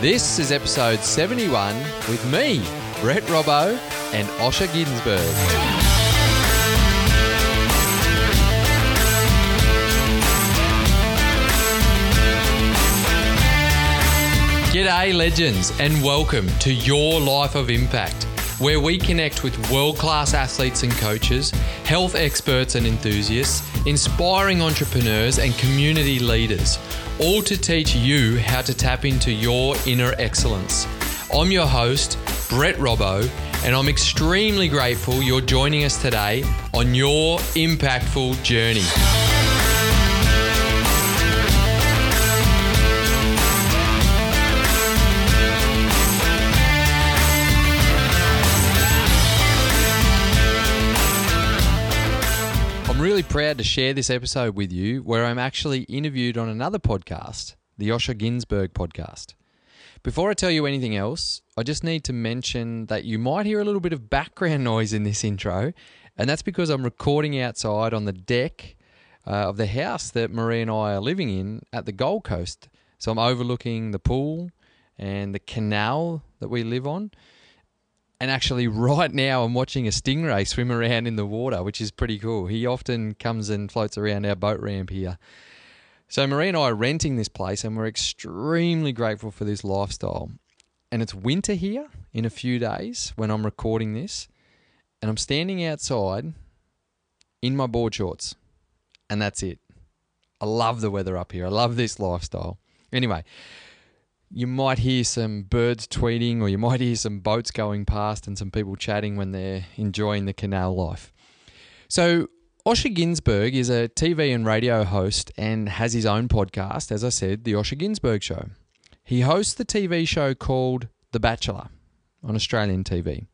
This is episode 71 with me, Brett Robbo, and Osher Günsberg. G'day, legends, and welcome to Your Life of Impact, where we connect with world class athletes and coaches, health experts and enthusiasts, inspiring entrepreneurs, and community leaders, all to teach you how to tap into your inner excellence. I'm your host, Brett Robbo, and I'm extremely grateful you're joining us today on your impactful journey. Proud to share this episode with you where I'm actually interviewed on another podcast, the Osher Günsberg podcast. Before I tell you anything else, I just need to mention that you might hear a little bit of background noise in this intro, and that's because I'm recording outside on the deck uh, of the house that Marie and I are living in at the Gold Coast. So I'm overlooking the pool and the canal that we live on. And actually, right now, I'm watching a stingray swim around in the water, which is pretty cool. He often comes and floats around our boat ramp here. So, Marie and I are renting this place, and we're extremely grateful for this lifestyle. And it's winter here in a few days when I'm recording this, and I'm standing outside in my board shorts, and that's it. I love the weather up here. I love this lifestyle. Anyway, you might hear some birds tweeting or you might hear some boats going past and some people chatting when they're enjoying the canal life. So, Osher Günsberg is a TV and radio host and has his own podcast, as I said, The Osher Günsberg Show. He hosts the TV show called The Bachelor on Australian TV.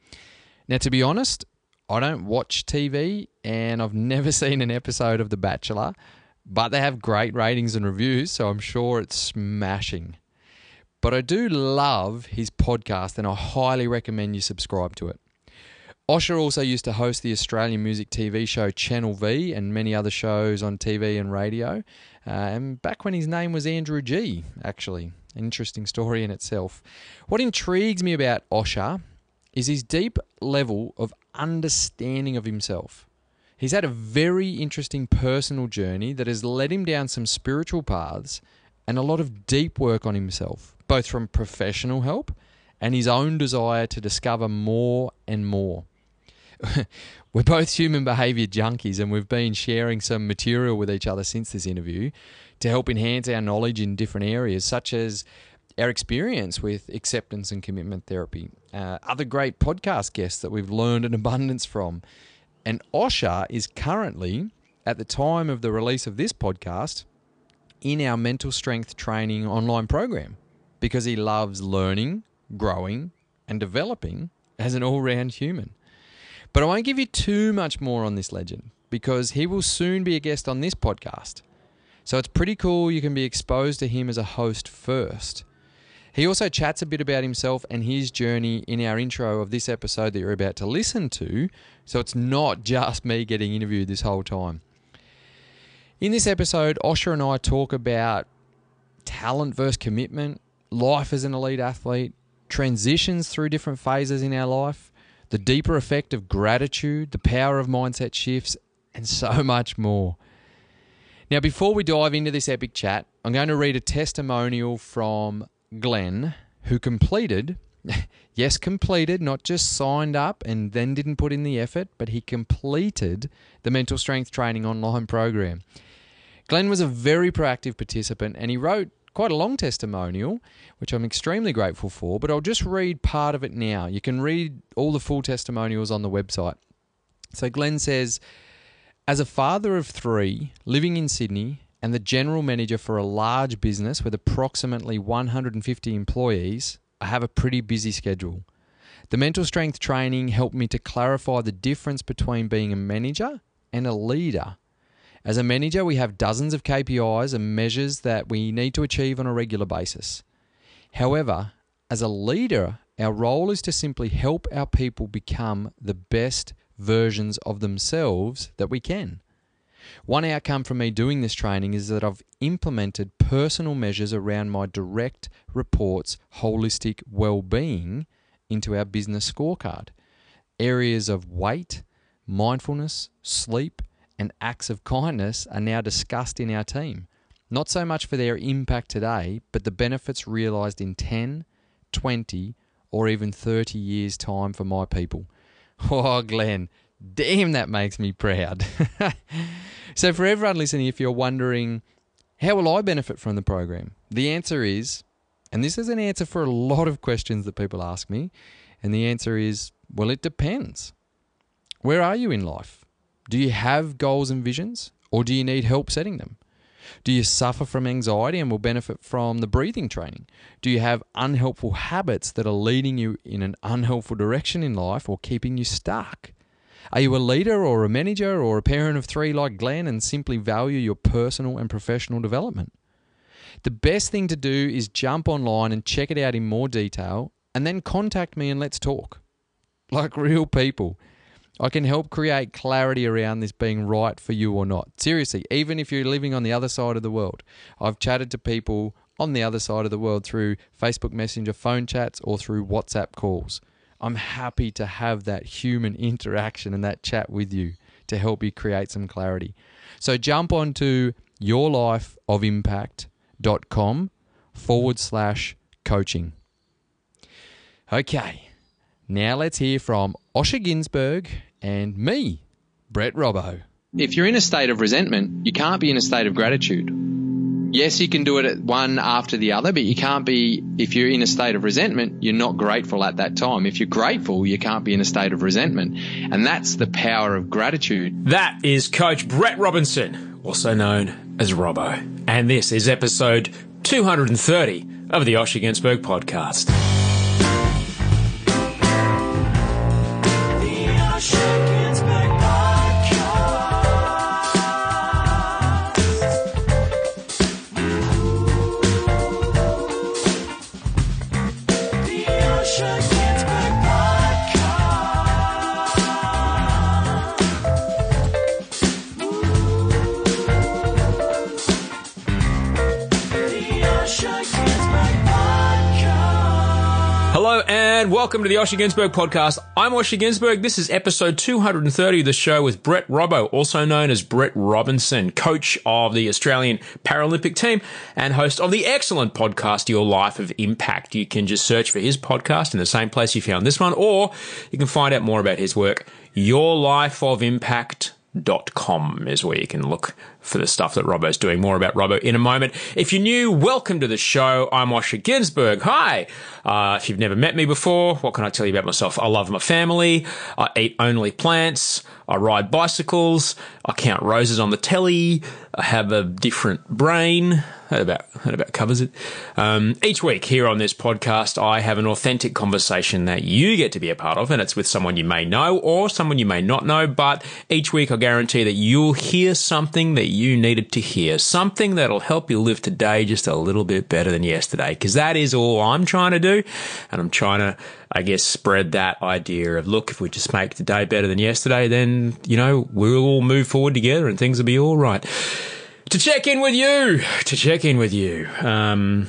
Now, to be honest, I don't watch TV and I've never seen an episode of The Bachelor, but they have great ratings and reviews, so I'm sure it's smashing. But I do love his podcast and I highly recommend you subscribe to it. Osher also used to host the Australian music TV show Channel V and many other shows on TV and radio. Uh, and back when his name was Andrew G, actually. An interesting story in itself. What intrigues me about Osher is his deep level of understanding of himself. He's had a very interesting personal journey that has led him down some spiritual paths and a lot of deep work on himself, both from professional help and his own desire to discover more and more. We're both human behavior junkies, and we've been sharing some material with each other since this interview to help enhance our knowledge in different areas, such as our experience with acceptance and commitment therapy, uh, other great podcast guests that we've learned an abundance from. And Osher is currently, at the time of the release of this podcast, in our mental strength training online program because he loves learning, growing, and developing as an all round human. But I won't give you too much more on this legend because he will soon be a guest on this podcast. So it's pretty cool you can be exposed to him as a host first. He also chats a bit about himself and his journey in our intro of this episode that you're about to listen to. So it's not just me getting interviewed this whole time. In this episode, Osher and I talk about talent versus commitment, life as an elite athlete, transitions through different phases in our life, the deeper effect of gratitude, the power of mindset shifts, and so much more. Now, before we dive into this epic chat, I'm going to read a testimonial from Glenn, who completed, yes, completed, not just signed up and then didn't put in the effort, but he completed the mental strength training online program. Glenn was a very proactive participant and he wrote quite a long testimonial, which I'm extremely grateful for, but I'll just read part of it now. You can read all the full testimonials on the website. So Glenn says, as a father of three, living in Sydney, and the general manager for a large business with approximately 150 employees, I have a pretty busy schedule. The mental strength training helped me to clarify the difference between being a manager and a leader. As a manager, we have dozens of KPIs and measures that we need to achieve on a regular basis. However, as a leader, our role is to simply help our people become the best versions of themselves that we can. One outcome from me doing this training is that I've implemented personal measures around my direct reports holistic well-being into our business scorecard. Areas of weight, mindfulness, sleep, and acts of kindness are now discussed in our team. Not so much for their impact today, but the benefits realized in 10, 20, or even 30 years' time for my people. Oh, Glenn, damn, that makes me proud. so, for everyone listening, if you're wondering, how will I benefit from the program? The answer is, and this is an answer for a lot of questions that people ask me, and the answer is, well, it depends. Where are you in life? Do you have goals and visions, or do you need help setting them? Do you suffer from anxiety and will benefit from the breathing training? Do you have unhelpful habits that are leading you in an unhelpful direction in life or keeping you stuck? Are you a leader or a manager or a parent of three like Glenn and simply value your personal and professional development? The best thing to do is jump online and check it out in more detail and then contact me and let's talk. Like real people. I can help create clarity around this being right for you or not. Seriously, even if you're living on the other side of the world. I've chatted to people on the other side of the world through Facebook Messenger phone chats or through WhatsApp calls. I'm happy to have that human interaction and that chat with you to help you create some clarity. So jump onto yourlifeofimpact.com forward slash coaching. Okay, now let's hear from Osher Günsberg and me, Brett Robbo. If you're in a state of resentment, you can't be in a state of gratitude. Yes, you can do it at one after the other, but you can't be, if you're in a state of resentment, you're not grateful at that time. If you're grateful, you can't be in a state of resentment. And that's the power of gratitude. That is Coach Brett Robinson, also known as Robbo. And this is episode 230 of the Osher Günsberg podcast. And welcome to the Osher Günsberg podcast. I'm Osher Günsberg. This is episode 230 of the show with Brett Robbo, also known as Brett Robinson, coach of the Australian Paralympic team and host of the excellent podcast, Your Life of Impact. You can just search for his podcast in the same place you found this one, or you can find out more about his work, Your Life of Impact com is where you can look for the stuff that Robbo's doing. More about Robbo in a moment. If you're new, welcome to the show. I'm Osher Günsberg. Hi. Uh, if you've never met me before, what can I tell you about myself? I love my family. I eat only plants. I ride bicycles. I count roses on the telly. I have a different brain. That about that about covers it. Um, each week here on this podcast, I have an authentic conversation that you get to be a part of, and it's with someone you may know or someone you may not know. But each week, I guarantee that you'll hear something that you needed to hear, something that'll help you live today just a little bit better than yesterday. Because that is all I'm trying to do, and I'm trying to, I guess, spread that idea of look, if we just make today better than yesterday, then you know we'll all move forward together, and things will be all right to check in with you, to check in with you. Um,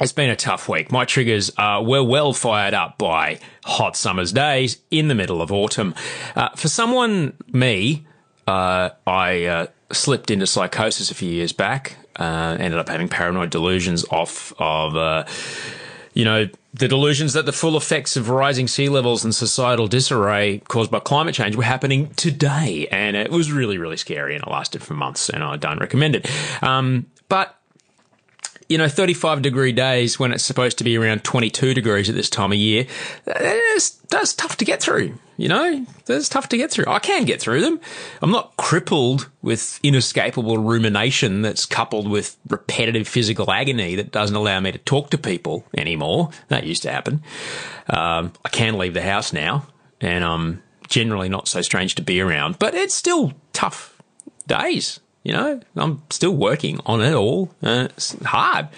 it's been a tough week. My triggers uh, were well fired up by hot summer's days in the middle of autumn. Uh, for someone, me, uh, I uh, slipped into psychosis a few years back. Uh, ended up having paranoid delusions off of uh, you know, the delusions that the full effects of rising sea levels and societal disarray caused by climate change were happening today. And it was really, really scary and it lasted for months and I don't recommend it. Um, but you know, 35 degree days when it's supposed to be around 22 degrees at this time of year, that's, that's tough to get through. You know, that's tough to get through. I can get through them. I'm not crippled with inescapable rumination that's coupled with repetitive physical agony that doesn't allow me to talk to people anymore. That used to happen. Um, I can leave the house now and I'm generally not so strange to be around, but it's still tough days You know, I'm still working on it all. Uh, it's hard.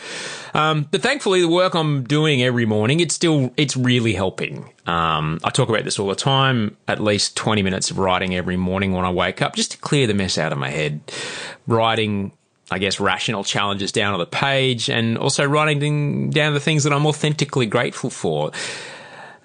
Um, but thankfully the work I'm doing every morning, it's still, it's really helping. Um, I talk about this all the time, at least 20 minutes of writing every morning when I wake up, just to clear the mess out of my head. Writing, I guess, rational challenges down on the page and also writing down the things that I'm authentically grateful for.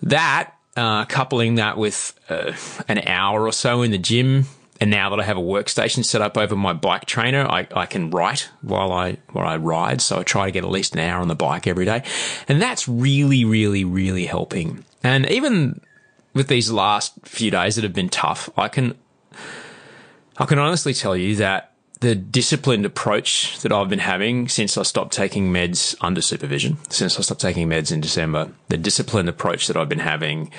That, uh, coupling that with uh, an hour or so in the gym and now that I have a workstation set up over my bike trainer, I, I can write while I while I ride. So I try to get at least an hour on the bike every day, and that's really, really, really helping. And even with these last few days that have been tough, I can I can honestly tell you that the disciplined approach that I've been having since I stopped taking meds under supervision, since I stopped taking meds in December, the disciplined approach that I've been having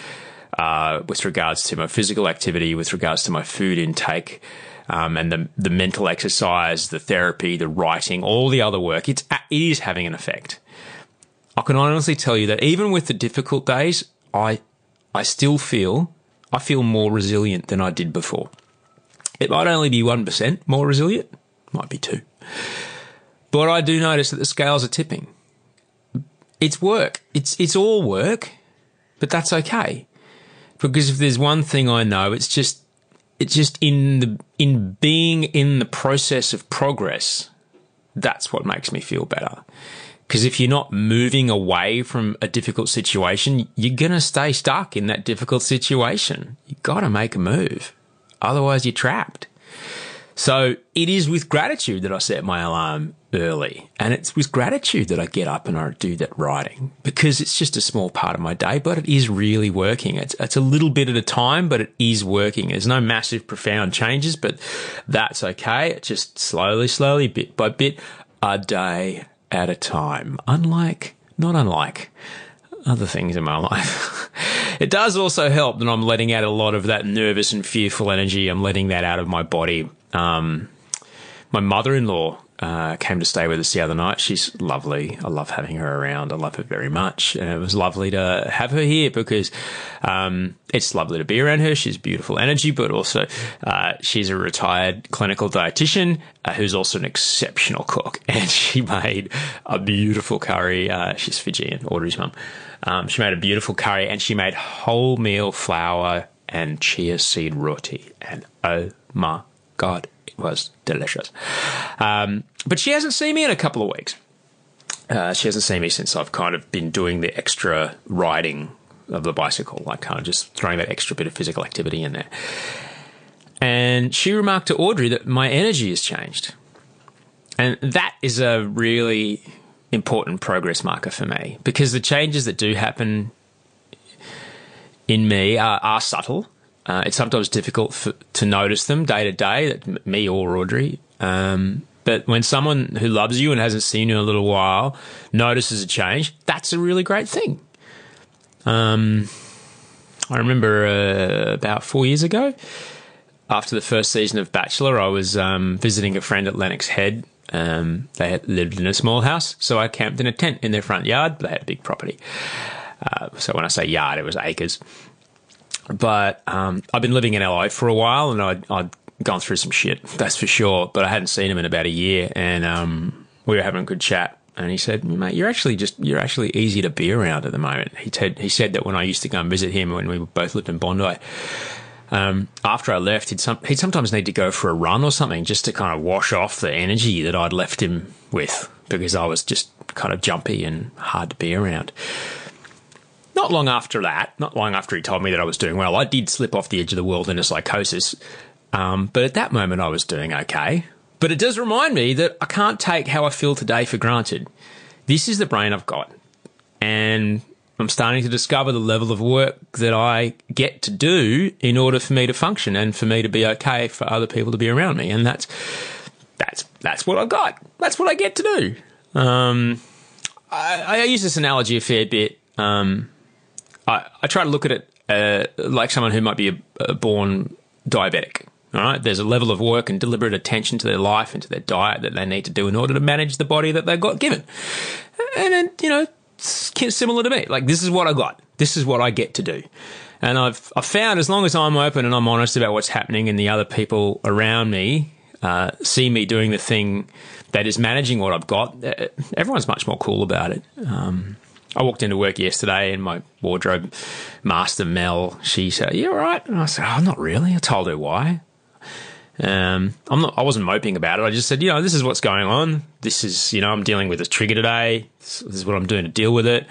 uh, with regards to my physical activity, with regards to my food intake, um, and the the mental exercise, the therapy, the writing, all the other work. It's it is having an effect. I can honestly tell you that even with the difficult days, I I still feel I feel more resilient than I did before. It might only be one percent more resilient, might be two, but I do notice that the scales are tipping. It's work. It's it's all work, but that's okay because if there's one thing I know, it's just it's just in the in being in the process of progress. That's what makes me feel better. Because if you're not moving away from a difficult situation, you're gonna stay stuck in that difficult situation. You gotta make a move, otherwise you're trapped. So it is with gratitude that I set my alarm early. And it's with gratitude that I get up and I do that writing because it's just a small part of my day, but it is really working. It's, it's a little bit at a time, but it is working. There's no massive, profound changes, but that's okay. It's just slowly, slowly, bit by bit, a day at a time. Unlike, not unlike, other things in my life. it does also help that I'm letting out a lot of that nervous and fearful energy. I'm letting that out of my body um, my mother in law uh, came to stay with us the other night. She's lovely. I love having her around. I love her very much. And it was lovely to have her here because um, it's lovely to be around her. She's beautiful energy, but also uh, she's a retired clinical dietitian uh, who's also an exceptional cook. And she made a beautiful curry. Uh, she's Fijian, Audrey's mum. Um, she made a beautiful curry and she made wholemeal flour and chia seed roti. And oh my God, it was delicious. Um, but she hasn't seen me in a couple of weeks. Uh, she hasn't seen me since I've kind of been doing the extra riding of the bicycle, like kind of just throwing that extra bit of physical activity in there. And she remarked to Audrey that my energy has changed. And that is a really important progress marker for me because the changes that do happen in me are, are subtle uh, it's sometimes difficult for, to notice them day to day, me or Audrey. Um, but when someone who loves you and hasn't seen you in a little while notices a change, that's a really great thing. Um, I remember uh, about four years ago, after the first season of Bachelor, I was um, visiting a friend at Lennox Head. Um, they had lived in a small house, so I camped in a tent in their front yard. They had a big property. Uh, so when I say yard, it was acres. But um, I've been living in LA for a while, and I'd, I'd, gone through some shit, that's for sure. But I hadn't seen him in about a year, and um, we were having a good chat. And he said, "Mate, you're actually just you're actually easy to be around at the moment." He said he said that when I used to go and visit him when we both lived in Bondi. Um, after I left, he'd, some, he'd sometimes need to go for a run or something just to kind of wash off the energy that I'd left him with because I was just kind of jumpy and hard to be around. Not long after that, not long after he told me that I was doing well, I did slip off the edge of the world into psychosis. Um, but at that moment, I was doing okay. But it does remind me that I can't take how I feel today for granted. This is the brain I've got. And I'm starting to discover the level of work that I get to do in order for me to function and for me to be okay for other people to be around me. And that's, that's, that's what I've got. That's what I get to do. Um, I, I, use this analogy a fair bit. Um, I, I try to look at it uh, like someone who might be a, a born diabetic. All right, there's a level of work and deliberate attention to their life and to their diet that they need to do in order to manage the body that they've got given. And, and you know, similar to me, like this is what I got. This is what I get to do. And I've I've found as long as I'm open and I'm honest about what's happening and the other people around me, uh, see me doing the thing that is managing what I've got, uh, everyone's much more cool about it. Um, I walked into work yesterday and my wardrobe master, Mel, she said, You all right? And I said, Oh, not really. I told her why. Um, I'm not, I wasn't moping about it. I just said, you know, this is what's going on. This is, you know, I'm dealing with this trigger today. This, this is what I'm doing to deal with it.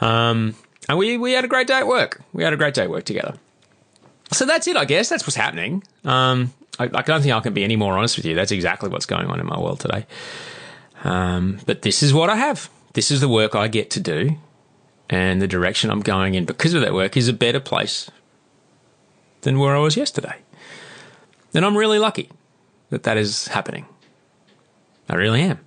Um, and we, we had a great day at work. We had a great day at work together. So that's it, I guess. That's what's happening. Um, I, I don't think I can be any more honest with you. That's exactly what's going on in my world today. Um, but this is what I have. This is the work I get to do. And the direction I'm going in because of that work is a better place than where I was yesterday. And I'm really lucky that that is happening. I really am.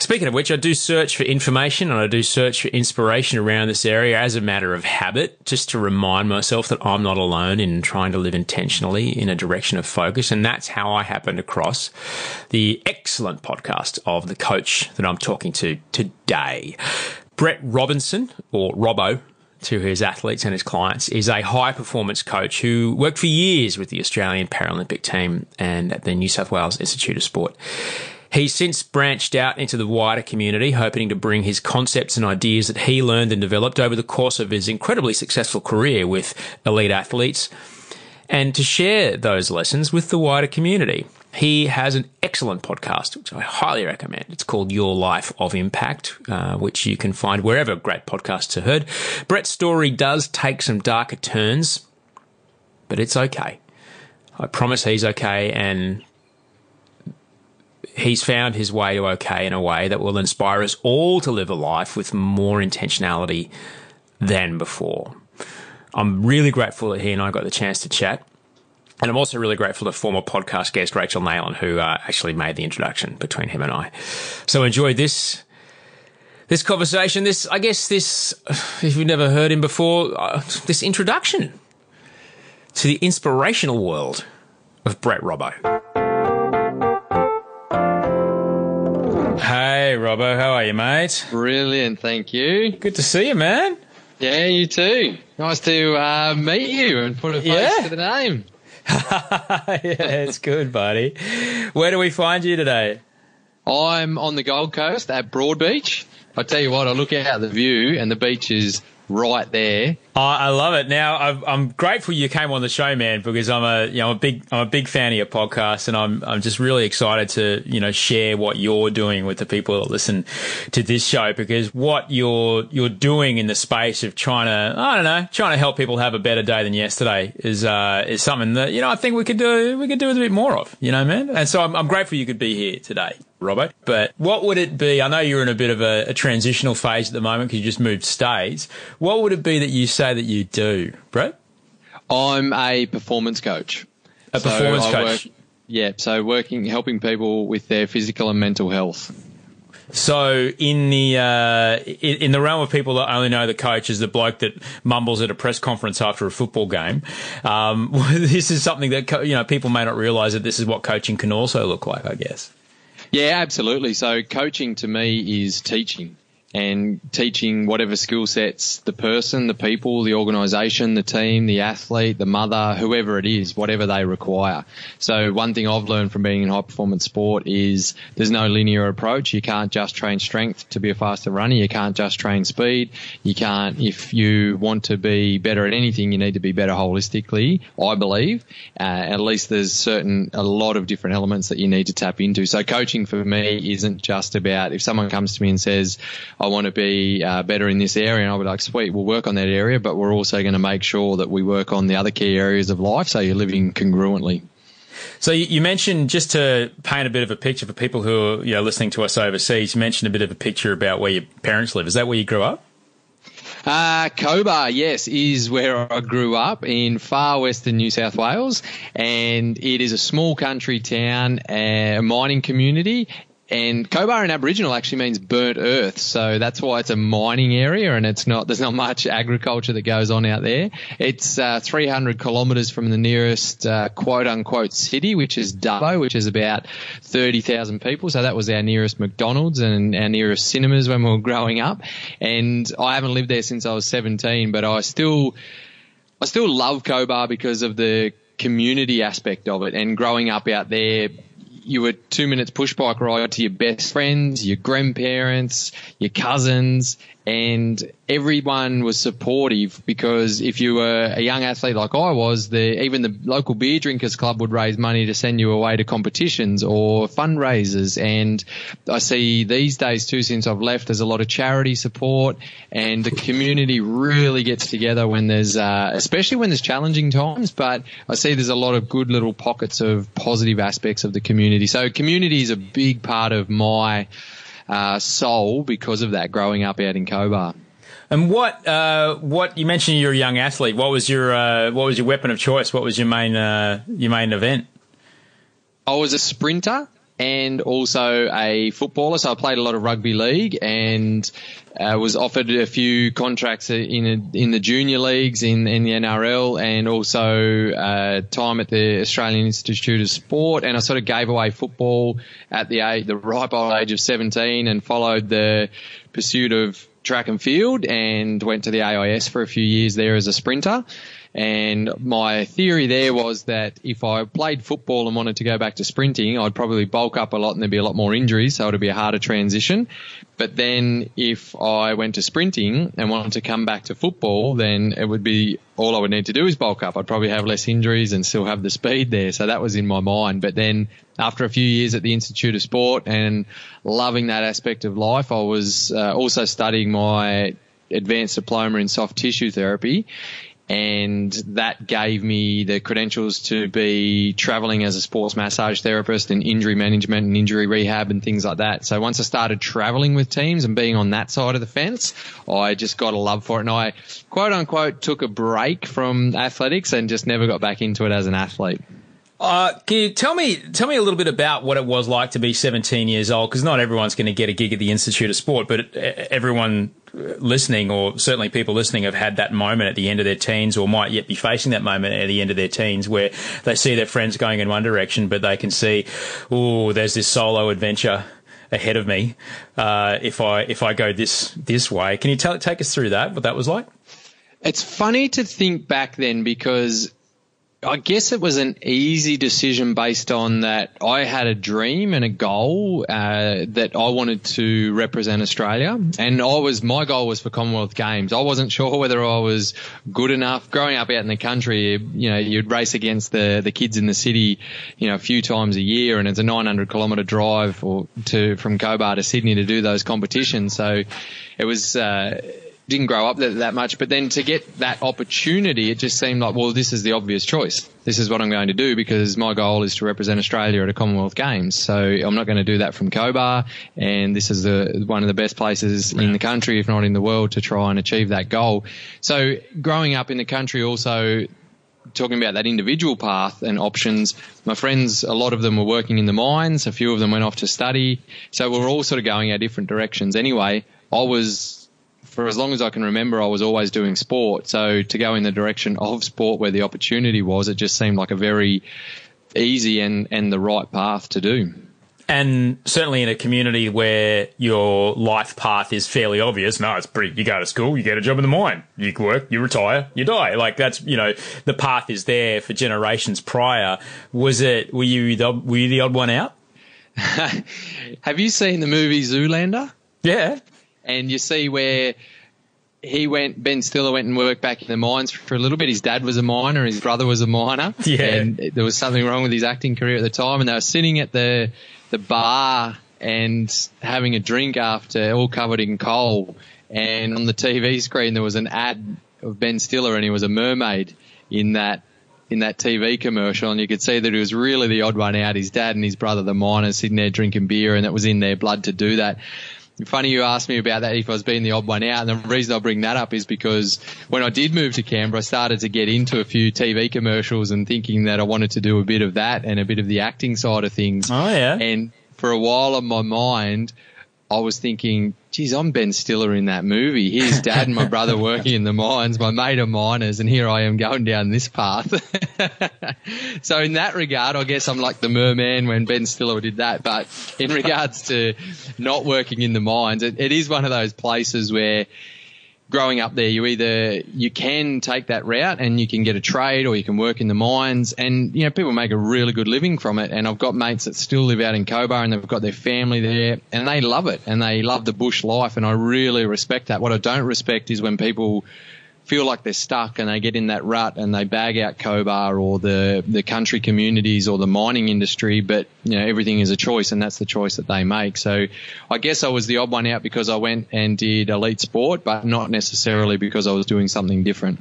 Speaking of which, I do search for information and I do search for inspiration around this area as a matter of habit, just to remind myself that I'm not alone in trying to live intentionally in a direction of focus. And that's how I happened across the excellent podcast of the coach that I'm talking to today. Brett Robinson, or Robbo, to his athletes and his clients is a high performance coach who worked for years with the Australian Paralympic team and the New South Wales Institute of Sport. He's since branched out into the wider community, hoping to bring his concepts and ideas that he learned and developed over the course of his incredibly successful career with elite athletes and to share those lessons with the wider community. He has an excellent podcast, which I highly recommend. It's called Your Life of Impact, uh, which you can find wherever great podcasts are heard. Brett's story does take some darker turns, but it's okay. I promise he's okay, and he's found his way to okay in a way that will inspire us all to live a life with more intentionality than before. I'm really grateful that he and I got the chance to chat. And I'm also really grateful to former podcast guest Rachel Neylan, who uh, actually made the introduction between him and I. So enjoy this this conversation. This, I guess, this if you've never heard him before, uh, this introduction to the inspirational world of Brett Robbo. Hey, Robbo, how are you, mate? Brilliant, thank you. Good to see you, man. Yeah, you too. Nice to uh, meet you and put a face Yeah. to the name. yeah, it's good, buddy. Where do we find you today? I'm on the Gold Coast at Broadbeach. I tell you what, I look out the view and the beach is right there. I love it. Now I've, I'm grateful you came on the show, man, because I'm a you know a big I'm a big fan of your podcast, and I'm I'm just really excited to you know share what you're doing with the people that listen to this show because what you're you're doing in the space of trying to I don't know trying to help people have a better day than yesterday is uh is something that you know I think we could do we could do a bit more of, you know, man. And so I'm, I'm grateful you could be here today. Robbo. But what would it be? I know you're in a bit of a, a transitional phase at the moment because you just moved states. What would it be that you say that you do, Brett? I'm a performance coach. A So performance I coach. work- yeah, so working, helping people with their physical and mental health. So in the uh, in, in the realm of people that only know the coach is the bloke that mumbles at a press conference after a football game, um, this is something that you know people may not realise that this is what coaching can also look like. I guess. Yeah, absolutely. So coaching to me is teaching and teaching whatever skill sets the person, the people, the organisation, the team, the athlete, the mother, whoever it is, whatever they require. So one thing I've learned from being in high performance sport is there's no linear approach. You can't just train strength to be a faster runner. You can't just train speed. You can't, if you want to be better at anything, you need to be better holistically, I believe. Uh, at least there's certain, a lot of different elements that you need to tap into. So coaching for me isn't just about if someone comes to me and says, I want to be uh, better in this area, and I'll be like, sweet, we'll work on that area, but we're also going to make sure that we work on the other key areas of life so you're living congruently. So you, you mentioned just to paint a bit of a picture for people who are you know listening to us overseas. You mentioned a bit of a picture about where your parents live. Is that where you grew up? Uh, Cobar, yes, is where I grew up in far western New South Wales, and it is a small country town, a mining community. And Cobar in Aboriginal actually means burnt earth, so that's why it's a mining area, and it's not. There's not much agriculture that goes on out there. It's uh, 300 kilometres from the nearest uh, quote unquote city, which is Dubbo, which is about 30,000 people. So that was our nearest McDonald's and our nearest cinemas when we were growing up. And I haven't lived there since I was 17, but I still, I still love Cobar because of the community aspect of it and growing up out there you were two minutes push bike ride to your best friends, your grandparents, your cousins, and everyone was supportive because if you were a young athlete like I was, the even the local beer drinkers club would raise money to send you away to competitions or fundraisers. And I see these days too, since I've left, there's a lot of charity support and the community really gets together when there's, uh, especially when there's challenging times. But I see there's a lot of good little pockets of positive aspects of the community. So community is a big part of my uh, soul because of that growing up out in Cobar. And what uh, what you mentioned you're a young athlete. What was your uh, what was your weapon of choice? What was your main uh, your main event? I was a sprinter and also a footballer. So I played a lot of rugby league and uh, was offered a few contracts in a, in the junior leagues in, in the NRL and also uh, time at the Australian Institute of Sport. And I sort of gave away football at the age, the ripe old age of 17 and followed the pursuit of track and field and went to the AIS for a few years there as a sprinter. And my theory there was that if I played football and wanted to go back to sprinting, I'd probably bulk up a lot and there'd be a lot more injuries, so it'd be a harder transition. But then if I went to sprinting and wanted to come back to football, then it would be all I would need to do is bulk up. I'd probably have less injuries and still have the speed there. So that was in my mind. But then after a few years at the Institute of Sport and loving that aspect of life, I was uh, also studying my advanced diploma in soft tissue therapy and that gave me the credentials to be traveling as a sports massage therapist and injury management and injury rehab and things like that. So once I started traveling with teams and being on that side of the fence, I just got a love for it and I quote unquote took a break from athletics and just never got back into it as an athlete. Uh, can you tell me tell me a little bit about what it was like to be 17 years old? Because not everyone's going to get a gig at the Institute of Sport, but everyone listening, or certainly people listening, have had that moment at the end of their teens, or might yet be facing that moment at the end of their teens, where they see their friends going in one direction, but they can see, oh, there's this solo adventure ahead of me. Uh, if I if I go this this way, can you tell, take us through that? What that was like? It's funny to think back then because I guess it was an easy decision based on that I had a dream and a goal uh, that I wanted to represent Australia, and I was my goal was for Commonwealth Games. I wasn't sure whether I was good enough. Growing up out in the country, you know, you'd race against the the kids in the city, you know, a few times a year, and it's a 900 kilometre drive or to from Cobar to Sydney to do those competitions. So it was. Uh, didn't grow up that, that much, but then to get that opportunity, it just seemed like, well, this is the obvious choice. This is what I'm going to do because my goal is to represent Australia at a Commonwealth Games. So I'm not going to do that from Cobar, and this is the one of the best places in the country, if not in the world, to try and achieve that goal. So growing up in the country, also talking about that individual path and options, my friends, a lot of them were working in the mines, a few of them went off to study. So we're all sort of going our different directions. Anyway, I was for as long as I can remember, I was always doing sport. So to go in the direction of sport where the opportunity was, it just seemed like a very easy and, and the right path to do. And certainly in a community where your life path is fairly obvious, no, it's pretty, you go to school, you get a job in the mine, you work, you retire, you die. Like that's, you know, the path is there for generations prior. Was it, were you the, were you the odd one out? Have you seen the movie Zoolander? Yeah and you see where he went, Ben Stiller went and worked back in the mines for a little bit. His dad was a miner, his brother was a miner. Yeah. And there was something wrong with his acting career at the time. And they were sitting at the, the bar and having a drink after, all covered in coal. And on the TV screen, there was an ad of Ben Stiller and he was a mermaid in that in that TV commercial, and you could see that he was really the odd one out. His dad and his brother, the miners, sitting there drinking beer, and it was in their blood to do that. Funny you asked me about that if I was being the odd one out. And the reason I bring that up is because when I did move to Canberra, I started to get into a few TV commercials and thinking that I wanted to do a bit of that and a bit of the acting side of things. Oh, yeah. And for a while on my mind, I was thinking, geez, I'm Ben Stiller in that movie. His dad and my brother working in the mines, my mate are miners, and here I am going down this path. so in that regard, I guess I'm like the merman when Ben Stiller did that. But in regards to not working in the mines, it, it is one of those places where growing up there, you either you can take that route and you can get a trade, or you can work in the mines, and you know people make a really good living from it. And I've got mates that still live out in Cobar, and they've got their family there, and they love it, and they love the bush life, and I really respect that. What I don't respect is when people feel like they're stuck and they get in that rut and they bag out Cobar or the, the country communities or the mining industry, but you know, everything is a choice and that's the choice that they make. So I guess I was the odd one out because I went and did elite sport, but not necessarily because I was doing something different.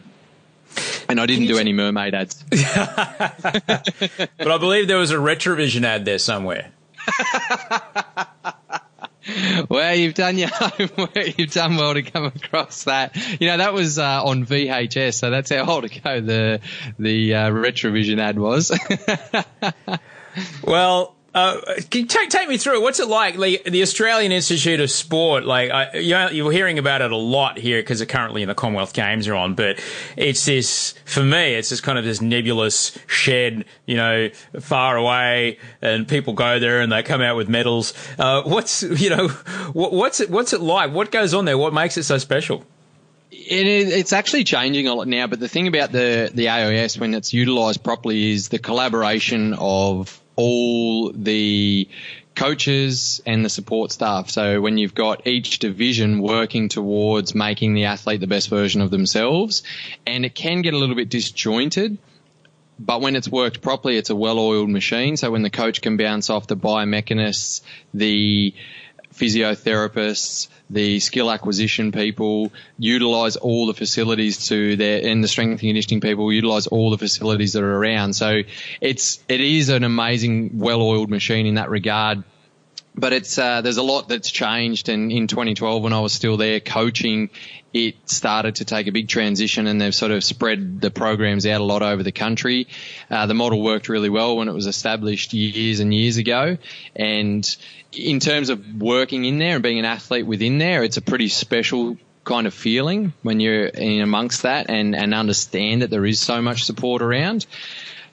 And I didn't do any mermaid ads. but I believe there was a Retrovision ad there somewhere. well, you've done your homework. You've done well to come across that. You know, that was uh, on VHS, so that's how old ago the the uh, Retrovision ad was. well, uh, can you take, take me through? What's it like? like the Australian Institute of Sport, like, I, you're hearing about it a lot here because currently in the Commonwealth Games are on, but it's this, for me, it's this kind of this nebulous shed, you know, far away and people go there and they come out with medals. Uh, what's, you know, what, what's it, what's it like? What goes on there? What makes it so special? It, it's actually changing a lot now, but the thing about the, the AIS when it's utilised properly is the collaboration of all the coaches and the support staff. So when you've got each division working towards making the athlete the best version of themselves, and it can get a little bit disjointed. But when it's worked properly, it's a well-oiled machine. So when the coach can bounce off the biomechanists, the physiotherapists, the skill acquisition people utilize all the facilities to their and the strength and conditioning people utilize all the facilities that are around. So it's it is an amazing, well-oiled machine in that regard. But it's uh, there's a lot that's changed, and in 2012 when I was still there coaching, it started to take a big transition, and they've sort of spread the programs out a lot over the country. Uh, the model worked really well when it was established years and years ago, and in terms of working in there and being an athlete within there, it's a pretty special kind of feeling when you're in amongst that and, and understand that there is so much support around.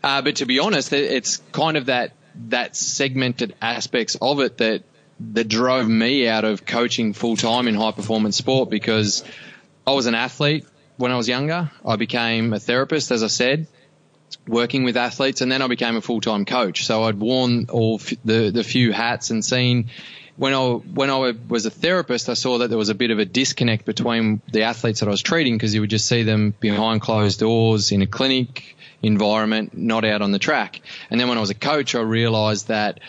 Uh, but to be honest, it's kind of that that segmented aspects of it that that drove me out of coaching full time in high performance sport because I was an athlete when I was younger. I became a therapist, as I said, working with athletes, and then I became a full time coach. So I'd worn all f- the the few hats and seen. When I when I was a therapist, I saw that there was a bit of a disconnect between the athletes that I was treating because you would just see them behind closed doors in a clinic environment, not out on the track. And then when I was a coach, I realised that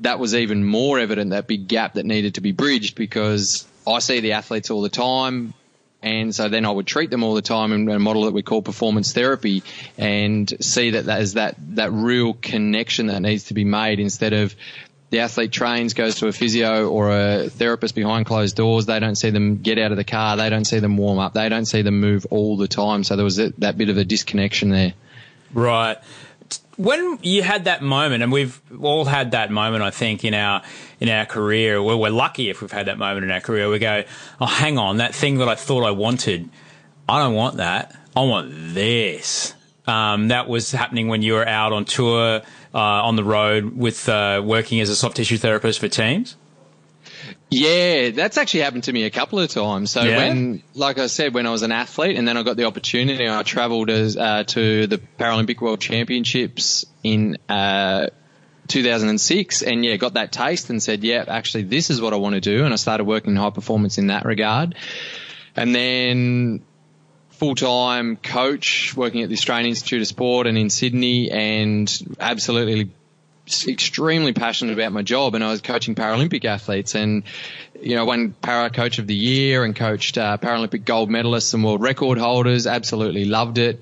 that was even more evident that big gap that needed to be bridged because I see the athletes all the time. And so then I would treat them all the time in a model that we call performance therapy and see that that is that, that real connection that needs to be made instead of the athlete trains, goes to a physio or a therapist behind closed doors. They don't see them get out of the car. They don't see them warm up. They don't see them move all the time. So there was that, that bit of a disconnection there. Right when you had that moment, and we've all had that moment, I think, in our in our career. Well, we're lucky if we've had that moment in our career. We go, oh, hang on, that thing that I thought I wanted, I don't want that. I want this. Um, that was happening when you were out on tour, uh, on the road with uh, working as a soft tissue therapist for teams. Yeah, that's actually happened to me a couple of times. So yeah? when, like I said, when I was an athlete and then I got the opportunity, I travelled as, uh, to the Paralympic World Championships in, uh, 2006 and yeah, got that taste and said, yeah, actually this is what I want to do. And I started working in high performance in that regard. And then full-time coach working at the Australian Institute of Sport and in Sydney and absolutely extremely passionate about my job, and I was coaching Paralympic athletes, and you know, won Para Coach of the Year and coached uh, Paralympic gold medalists and world record holders. Absolutely loved it,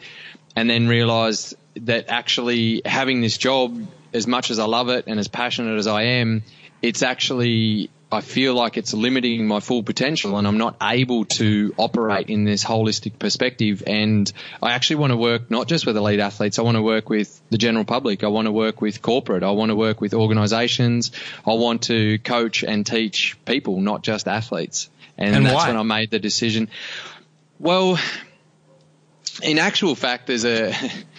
and then realised that actually having this job, as much as I love it and as passionate as I am, it's actually I feel like it's limiting my full potential and I'm not able to operate in this holistic perspective. And I actually want to work not just with elite athletes. I want to work with the general public. I want to work with corporate. I want to work with organizations. I want to coach and teach people, not just athletes. And, and that's why? when I made the decision. Well, in actual fact, there's a,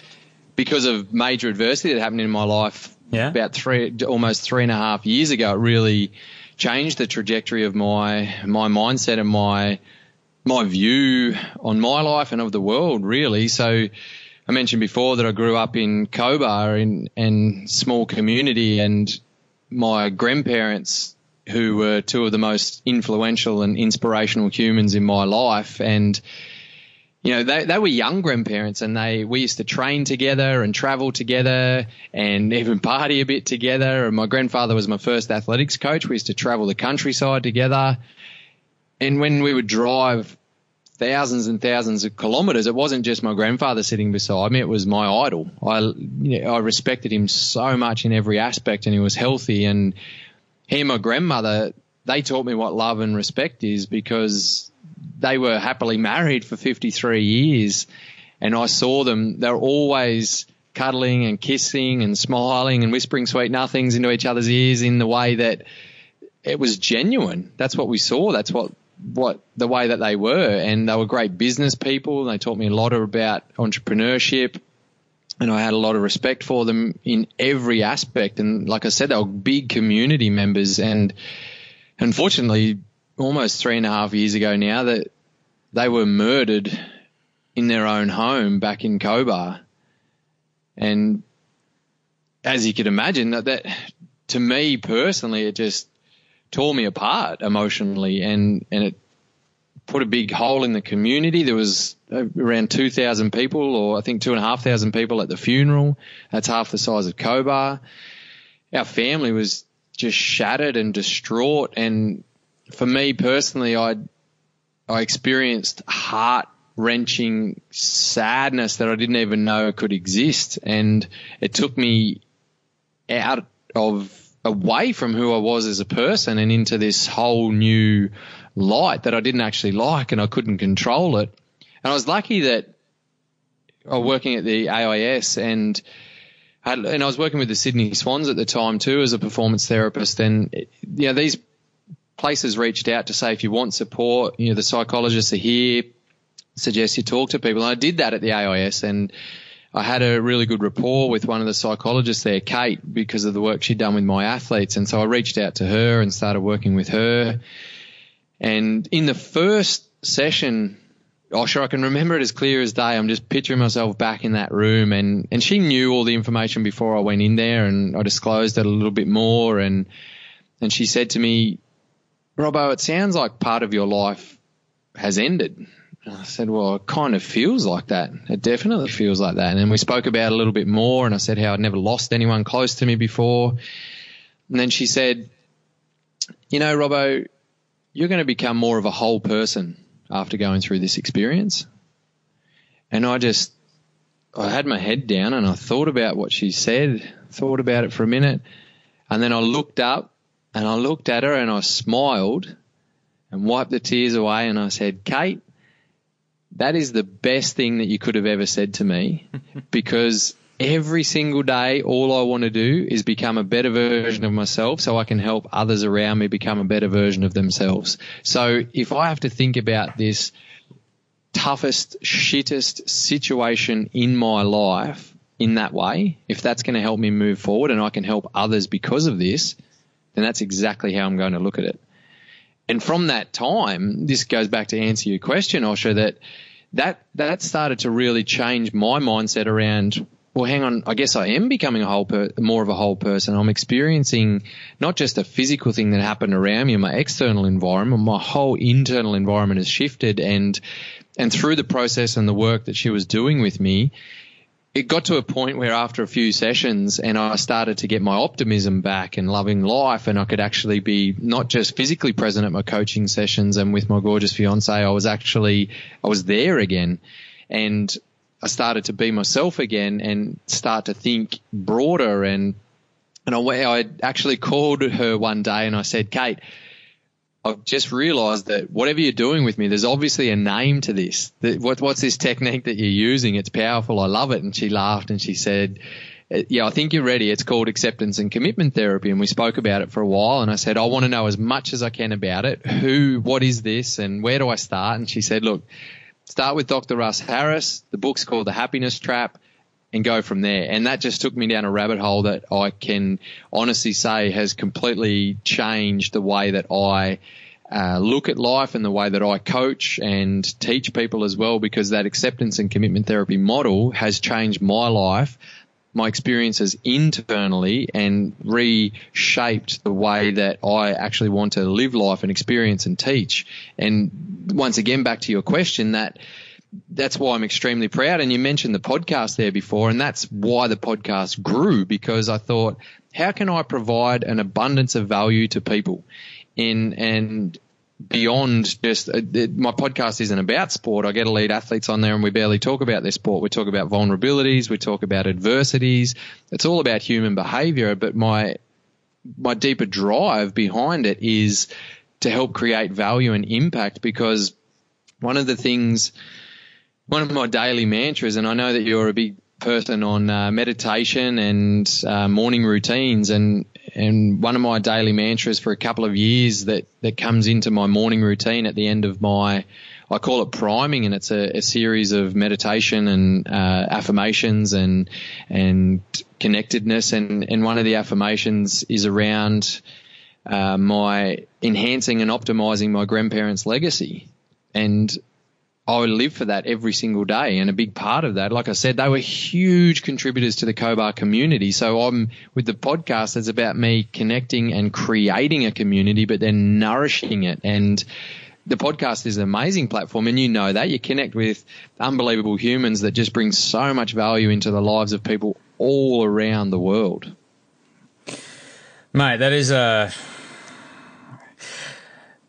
because of major adversity that happened in my life yeah. about three, almost three and a half years ago, it really, changed the trajectory of my my mindset and my my view on my life and of the world, really. So I mentioned before that I grew up in Cobar in, in small community and my grandparents who were two of the most influential and inspirational humans in my life and you know, they, they were young grandparents and they, we used to train together and travel together and even party a bit together. And my grandfather was my first athletics coach. We used to travel the countryside together. And when we would drive thousands and thousands of kilometers, it wasn't just my grandfather sitting beside me. It was my idol. I, you know, I respected him so much in every aspect and he was healthy. And he and my grandmother, they taught me what love and respect is because they were happily married for 53 years, and I saw them. They're always cuddling and kissing and smiling and whispering sweet nothings into each other's ears in the way that it was genuine. That's what we saw. That's what what the way that they were, and they were great business people. They taught me a lot about entrepreneurship, and I had a lot of respect for them in every aspect. And like I said, they were big community members, and unfortunately, almost three and a half years ago now that they were murdered in their own home back in Cobar. And as you could imagine, that, that to me personally, it just tore me apart emotionally and, and it put a big hole in the community. There was uh, around 2,000 people or I think 2,500 people at the funeral. That's half the size of Cobar. Our family was just shattered and distraught and for me personally, I I experienced heart wrenching sadness that I didn't even know could exist, and it took me out of away from who I was as a person and into this whole new light that I didn't actually like and I couldn't control it. And I was lucky that I was working at the AIS and and I was working with the Sydney Swans at the time too as a performance therapist. And you know these places reached out to say if you want support, you know, the psychologists are here, suggest you talk to people. And I did that at the AIS and I had a really good rapport with one of the psychologists there, Kate, because of the work she'd done with my athletes. And so I reached out to her and started working with her. And in the first session, oh, sure, I can remember it as clear as day. I'm just picturing myself back in that room and, and she knew all the information before I went in there and I disclosed it a little bit more. And, and she said to me, Robbo, it sounds like part of your life has ended. I said, well, it kind of feels like that. It definitely feels like that. And then we spoke about a little bit more and I said how I'd never lost anyone close to me before. And then she said, you know, Robbo, you're going to become more of a whole person after going through this experience. And I just, I had my head down and I thought about what she said, thought about it for a minute. And then I looked up and I looked at her and I smiled and wiped the tears away and I said, Kate, that is the best thing that you could have ever said to me because every single day, all I want to do is become a better version of myself so I can help others around me become a better version of themselves. So if I have to think about this toughest, shittest situation in my life in that way, if that's going to help me move forward and I can help others because of this, then that's exactly how I'm going to look at it. And from that time, this goes back to answer your question, Osher, that that that started to really change my mindset around. Well, hang on. I guess I am becoming a whole per, more of a whole person. I'm experiencing not just a physical thing that happened around me, in my external environment, my whole internal environment has shifted, and and through the process and the work that she was doing with me, it got to a point where after a few sessions and I started to get my optimism back and loving life and I could actually be not just physically present at my coaching sessions and with my gorgeous fiance, I was actually, I was there again. And I started to be myself again and start to think broader. And, and I, I actually called her one day and I said, Kate, I've just realized that whatever you're doing with me, there's obviously a name to this. What, what's this technique that you're using? It's powerful. I love it. And she laughed and she said, uh, yeah, I think you're ready. It's called acceptance and commitment therapy. And we spoke about it for a while. And I said, I want to know as much as I can about it. Who, what is this? And where do I start? And she said, look, start with Dr. Russ Harris. The book's called The Happiness Trap and go from there. And that just took me down a rabbit hole that I can honestly say has completely changed the way that I uh, look at life and the way that I coach and teach people as well, because that acceptance and commitment therapy model has changed my life, my experiences internally, and reshaped the way that I actually want to live life and experience and teach. And once again, back to your question, that that's why I'm extremely proud. And you mentioned the podcast there before, and that's why the podcast grew because I thought, how can I provide an abundance of value to people? In and beyond just uh, my podcast isn't about sport. I get elite athletes on there and we barely talk about their sport. We talk about vulnerabilities, we talk about adversities. It's all about human behavior, but my my deeper drive behind it is to help create value and impact because one of the things one of my daily mantras and I know that you're a big person on uh, meditation and uh, morning routines and and one of my daily mantras for a couple of years that that comes into my morning routine at the end of my I call it priming, and it's a, a series of meditation and uh, affirmations and and connectedness. And and one of the affirmations is around uh, my enhancing and optimizing my grandparents' legacy. And I would live for that every single day. And a big part of that, like I said, they were huge contributors to the Cobar community. So I'm with the podcast, it's about me connecting and creating a community, but then nourishing it. And the podcast is an amazing platform and you know that you connect with unbelievable humans that just bring so much value into the lives of people all around the world. Mate, that is a,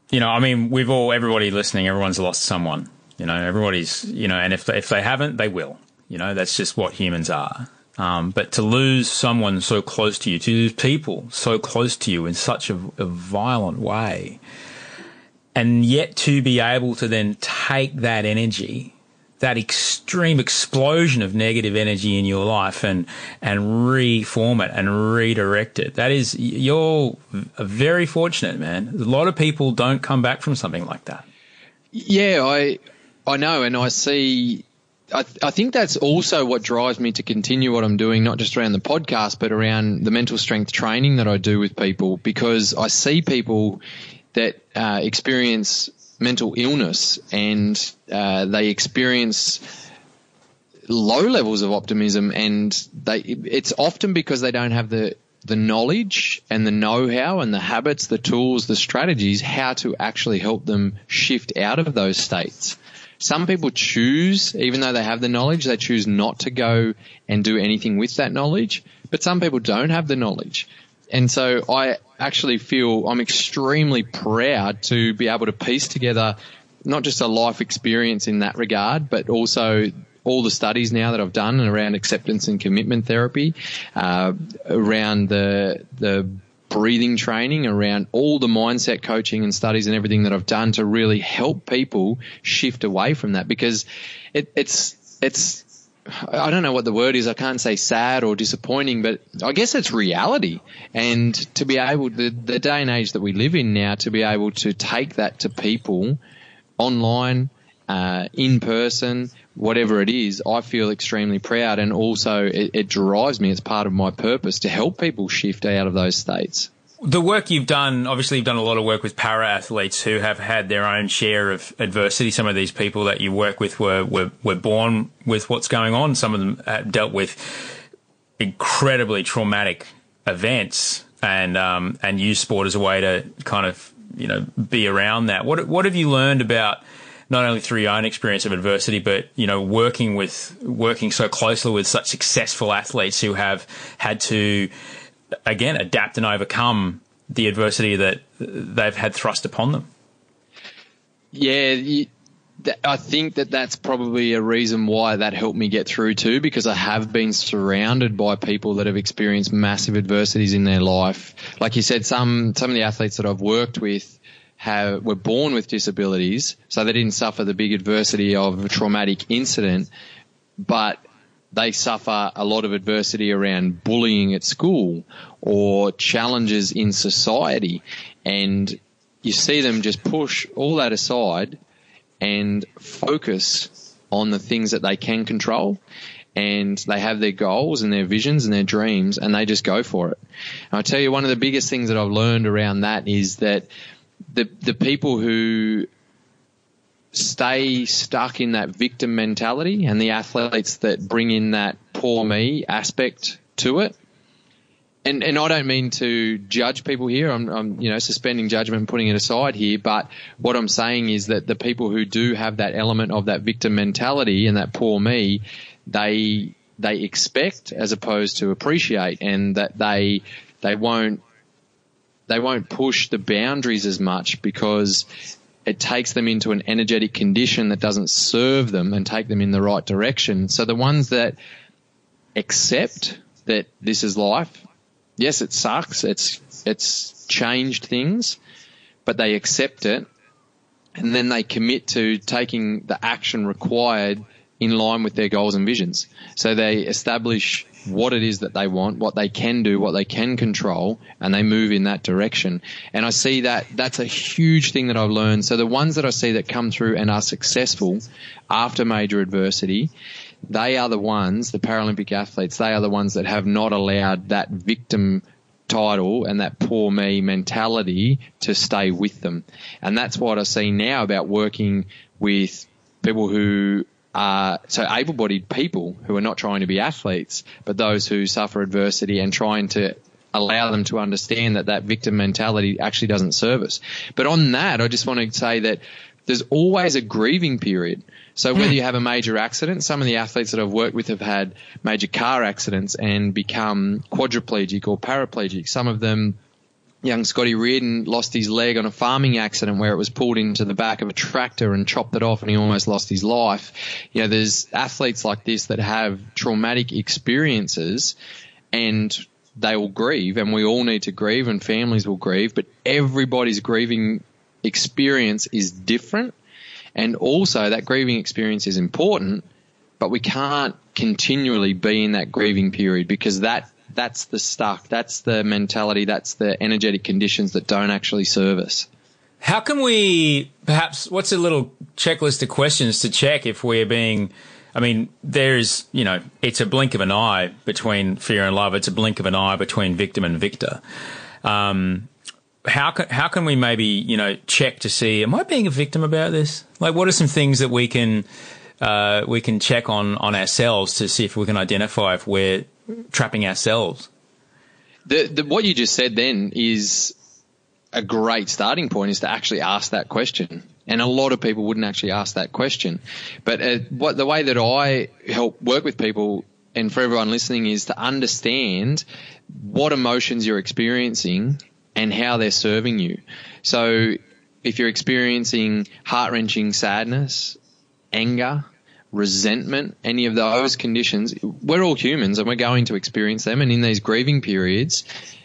you know, I mean, we've all, everybody listening, everyone's lost someone you know, everybody's, you know, and if they, if they haven't, they will. You know, that's just what humans are. Um, but to lose someone so close to you, to lose people so close to you in such a, a violent way, and yet to be able to then take that energy that extreme explosion of negative energy in your life and and reform it and redirect it. That is you're a very fortunate, man. A lot of people don't come back from something like that. Yeah, I I know, and I see. I, I think that's also what drives me to continue what I'm doing, not just around the podcast, but around the mental strength training that I do with people, because I see people that uh, experience mental illness and uh, they experience low levels of optimism, and they it's often because they don't have the the knowledge and the know-how and the habits, the tools, the strategies, how to actually help them shift out of those states. Some people choose, even though they have the knowledge, they choose not to go and do anything with that knowledge. But some people don't have the knowledge. And so I actually feel I'm extremely proud to be able to piece together not just a life experience in that regard, but also all the studies now that I've done around acceptance and commitment therapy, uh, around the the breathing training, around all the mindset coaching and studies and everything that I've done to really help people shift away from that because it, it's it's I don't know what the word is. I can't say sad or disappointing, but I guess it's reality. And to be able, the, the day and age that we live in now, to be able to take that to people online, uh, in person, whatever it is, I feel extremely proud, and also it, it drives me. It's part of my purpose to help people shift out of those states the work you've done, obviously, you've done a lot of work with para athletes who have had their own share of adversity. Some of these people that you work with were, were, were born with what's going on. Some of them dealt with incredibly traumatic events and, um, and use sport as a way to kind of, you know, be around that. What, what have you learned about not only through your own experience of adversity, but you know, working with working so closely with such successful athletes who have had to again adapt and overcome the adversity that they've had thrust upon them. Yeah, I think that that's probably a reason why that helped me get through too, because I have been surrounded by people that have experienced massive adversities in their life. Like you said, some some of the athletes that I've worked with have were born with disabilities, so they didn't suffer the big adversity of a traumatic incident, but they suffer a lot of adversity around bullying at school or challenges in society, and you see them just push all that aside and focus on the things that they can control and they have their goals and their visions and their dreams and they just go for it. And I tell you, one of the biggest things that I've learned around that is that the the people who stay stuck in that victim mentality and the athletes that bring in that poor me aspect to it. And, and I don't mean to judge people here. I'm, I'm, you know, suspending judgment and putting it aside here. But what I'm saying is that the people who do have that element of that victim mentality and that poor me, they, they expect as opposed to appreciate and that they, they won't, they won't push the boundaries as much because it takes them into an energetic condition that doesn't serve them and take them in the right direction. So the ones that accept that this is life, yes, it sucks. It's it's changed things, but they accept it, and then they commit to taking the action required in line with their goals and visions. So they establish what it is that they want, what they can do, what they can control, and they move in that direction. And I see that that's a huge thing that I've learned. So the ones that I see that come through and are successful after major adversity, they are the ones, the Paralympic athletes, they are the ones that have not allowed that victim title and that poor me mentality to stay with them. And that's what I see now about working with people who are so able-bodied people who are not trying to be athletes, but those who suffer adversity and trying to allow them to understand that that victim mentality actually doesn't serve us. But on that, I just want to say that there's always a grieving period. So whether you have a major accident, some of the athletes that I've worked with have had major car accidents and become quadriplegic or paraplegic. Some of them young Scotty Reardon lost his leg on a farming accident where it was pulled into the back of a tractor and chopped it off and he almost lost his life. You know, there's athletes like this that have traumatic experiences and they will grieve and we all need to grieve and families will grieve, but everybody's grieving experience is different. And also that grieving experience is important, but we can't continually be in that grieving period because that that's the stuck. That's the mentality. That's the energetic conditions that don't actually serve us. How can we perhaps, what's a little checklist of questions to check if we're being, I mean, there's, you know, it's a blink of an eye between fear and love. It's a blink of an eye between victim and victor. Um, how can how can we maybe you know check to see am I being a victim about this? Like, what are some things that we can uh, we can check on on ourselves to see if we can identify if we're trapping ourselves. The, the, what you just said then is a great starting point is to actually ask that question. And a lot of people wouldn't actually ask that question. But uh, what the way that I help work with people and for everyone listening is to understand what emotions you're experiencing and how they're serving you. So if you're experiencing heart wrenching sadness, anger, resentment, any of those conditions, we're all humans and we're going to experience them. And in these grieving periods,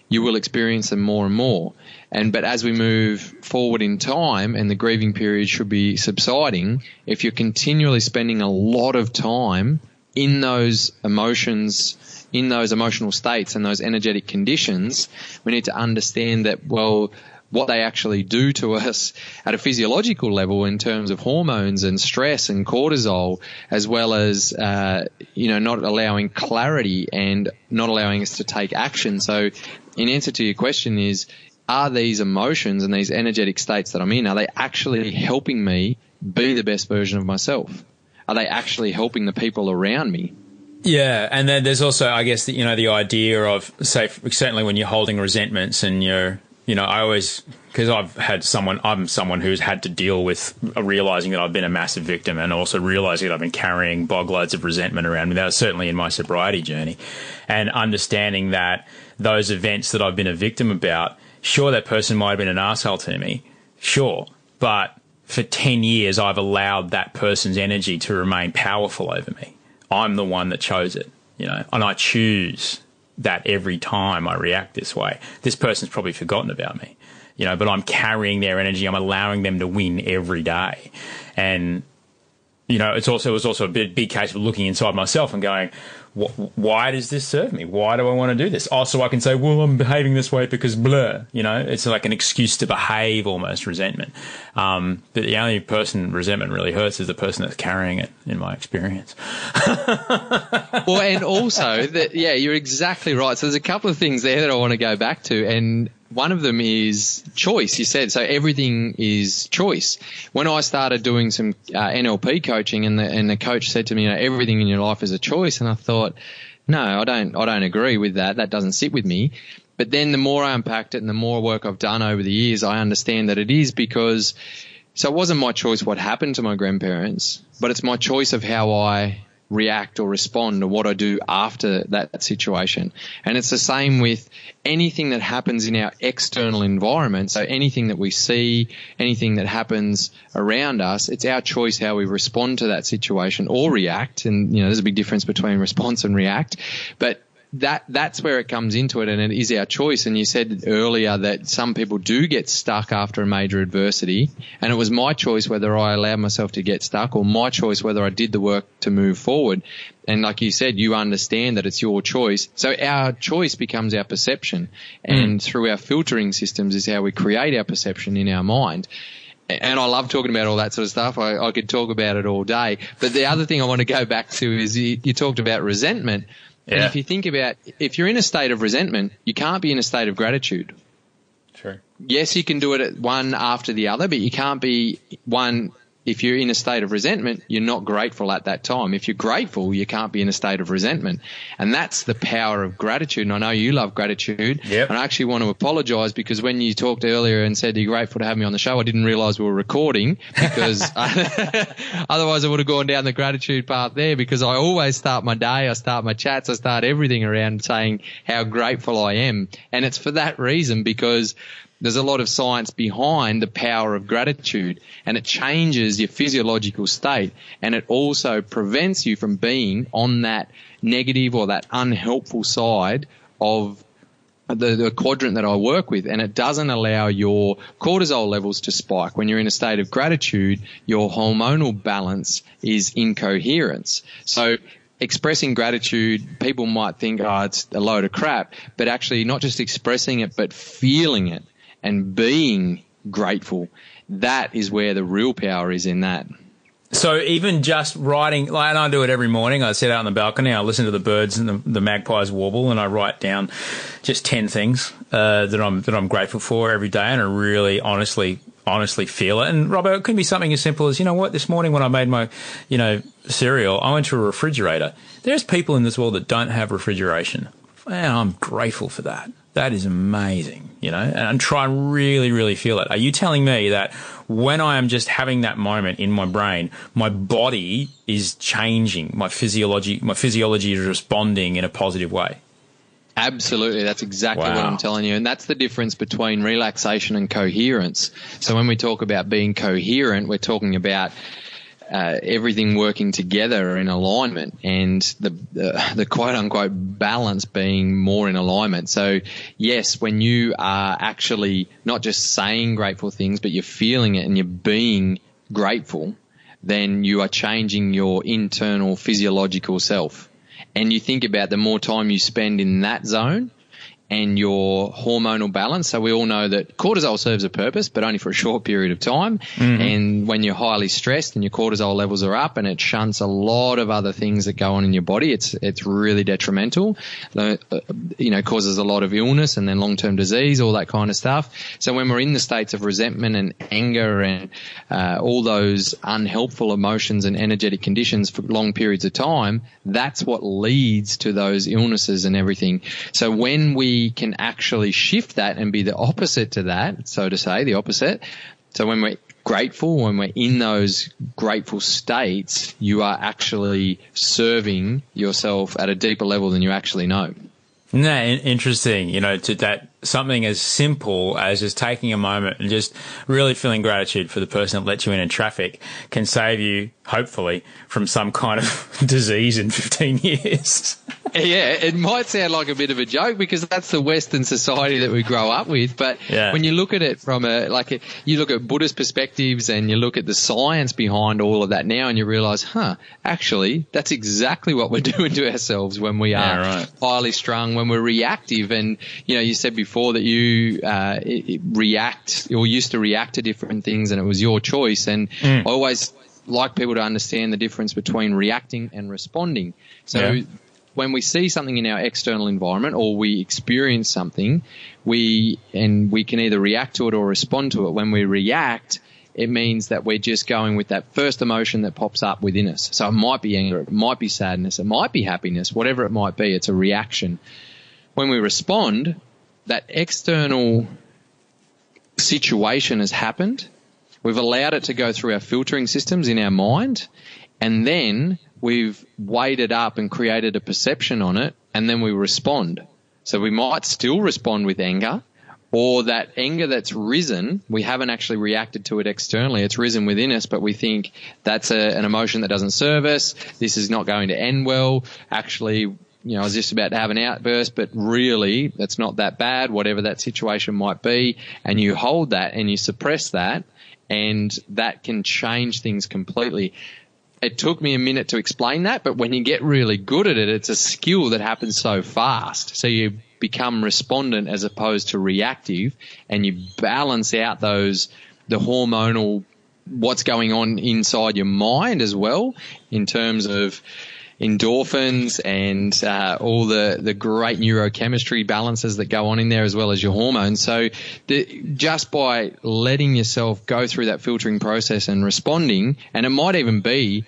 you will experience them more and more. And but as we move forward in time and the grieving period should be subsiding, if you're continually spending a lot of time in those emotions, in those emotional states and those energetic conditions, we need to understand that well, what they actually do to us at a physiological level in terms of hormones and stress and cortisol, as well as uh, you know not allowing clarity and not allowing us to take action. So, in answer to your question, is are these emotions and these energetic states that I'm in are they actually helping me be the best version of myself? Are they actually helping the people around me? Yeah, and then there's also, I guess, the, you know, the idea of, say, certainly when you're holding resentments and you're you know, I always because I've had someone, I'm someone who's had to deal with realizing that I've been a massive victim and also realizing that I've been carrying bog loads of resentment around me. That was certainly in my sobriety journey and understanding that those events that I've been a victim about, sure, that person might have been an asshole to me. Sure. But for 10 years, I've allowed that person's energy to remain powerful over me. I'm the one that chose it, you know, and I choose that every time I react this way. This person's probably forgotten about me, you know, but I'm carrying their energy. I'm allowing them to win every day. And, you know, it's also, it was also a big, big case of looking inside myself and going, why does this serve me? Why do I want to do this? Oh, so I can say, well, I'm behaving this way because blah, you know, it's like an excuse to behave almost resentment. Um, but the only person resentment really hurts is the person that's carrying it in my experience. well, and also that, yeah, you're exactly right. So there's a couple of things there that I want to go back to. And one of them is choice. You said so. Everything is choice. When I started doing some uh, NLP coaching, and the and the coach said to me, you know, everything in your life is a choice, and I thought, no, I don't. I don't agree with that. That doesn't sit with me. But then the more I unpacked it, and the more work I've done over the years, I understand that it is because. So it wasn't my choice what happened to my grandparents, but it's my choice of how I react or respond to what I do after that situation. And it's the same with anything that happens in our external environment. So anything that we see, anything that happens around us, it's our choice how we respond to that situation or react. And, you know, there's a big difference between response and react. But that that's where it comes into it, and it is our choice. And you said earlier that some people do get stuck after a major adversity, and it was my choice whether I allowed myself to get stuck, or my choice whether I did the work to move forward. And like you said, you understand that it's your choice. So our choice becomes our perception, and mm. through our filtering systems is how we create our perception in our mind and I love talking about all that sort of stuff. I, I, could talk about it all day. But the other thing I want to go back to is you, you talked about resentment. Yeah. And if you think about, if you're in a state of resentment, you can't be in a state of gratitude. True. Yes, you can do it one after the other, but you can't be one if you're in a state of resentment, you're not grateful at that time. If you're grateful, you can't be in a state of resentment. And that's the power of gratitude. And I know you love gratitude. Yep. And I actually want to apologize because when you talked earlier and said you're grateful to have me on the show, I didn't realize we were recording because otherwise I would have gone down the gratitude path there because I always start my day, I start my chats, I start everything around saying how grateful I am. And it's for that reason because there's a lot of science behind the power of gratitude and it changes your physiological state and it also prevents you from being on that negative or that unhelpful side of the, the, quadrant that I work with, and it doesn't allow your cortisol levels to spike. When you're in a state of gratitude, your hormonal balance is in coherence. So expressing gratitude, people might think, oh, it's a load of crap, but actually not just expressing it, but feeling it and being grateful, that is where the real power is in that. So even just writing, like, and I do it every morning. I sit out on the balcony, I listen to the birds and the, the magpies warble, and I write down just ten things uh, that I'm that I'm grateful for every day, and I really honestly honestly feel it. And Robert, it could be something as simple as you know what, this morning when I made my you know cereal, I went to a refrigerator. There's people in this world that don't have refrigeration, and I'm grateful for that. That is amazing, you know, and try and really, really feel it. Are you telling me that when I am just having that moment in my brain, my body is changing, my physiology, my physiology is responding in a positive way? Absolutely, that's exactly wow. what I'm telling you, and that's the difference between relaxation and coherence. So when we talk about being coherent, we're talking about uh, everything working together in alignment and the, the, the quote unquote balance being more in alignment. So yes, when you are actually not just saying grateful things, but you're feeling it and you're being grateful, then you are changing your internal physiological self. And you think about the more time you spend in that zone, and your hormonal balance. So we all know that cortisol serves a purpose, but only for a short period of time. Mm-hmm. And when you're highly stressed and your cortisol levels are up and it shunts a lot of other things that go on in your body, it's, it's really detrimental. Uh, you know, causes a lot of illness and then long-term disease, all that kind of stuff. So when we're in the states of resentment and anger and uh, all those unhelpful emotions and energetic conditions for long periods of time, that's what leads to those illnesses and everything. So when we can actually shift that and be the opposite to that, so to say, the opposite. So when we're grateful, when we're in those grateful states, you are actually serving yourself at a deeper level than you actually know. No, interesting. You know, to that something as simple as just taking a moment and just really feeling gratitude for the person that let you in in traffic can save you, hopefully, from some kind of disease in 15 years. yeah, it might sound like a bit of a joke because that's the Western society that we grow up with. But yeah. when you look at it from a, like, a, you look at Buddhist perspectives and you look at the science behind all of that now and you realize, huh, actually, that's exactly what we're doing to ourselves when we are yeah, right. highly strung, when we're reactive. And, you know, you said before, before that you uh, react or used to react to different things, and it was your choice. And mm. I always like people to understand the difference between reacting and responding. So. Yeah. when we see something in our external environment or we experience something, we and we can either react to it or respond to it. When we react, it means that we're just going with that first emotion that pops up within us. So it might be anger, it might be sadness, it might be happiness, whatever it might be. It's a reaction. When we respond, that external situation has happened. We've allowed it to go through our filtering systems in our mind, and then we've weighed it up and created a perception on it, and then we respond. So we might still respond with anger, or that anger that's risen, we haven't actually reacted to it externally. It's risen within us, but we think that's a, an emotion that doesn't serve us. This is not going to end well. Actually, you know, I was just about to have an outburst, but really, that's not that bad, whatever that situation might be. And you hold that and you suppress that, and that can change things completely. It took me a minute to explain that, but when you get really good at it, it's a skill that happens so fast. So you become respondent as opposed to reactive and you balance out those, the hormonal, what's going on inside your mind as well in terms of, endorphins and uh, all the, the great neurochemistry balances that go on in there as well as your hormones. So the, just by letting yourself go through that filtering process and responding, and it might even be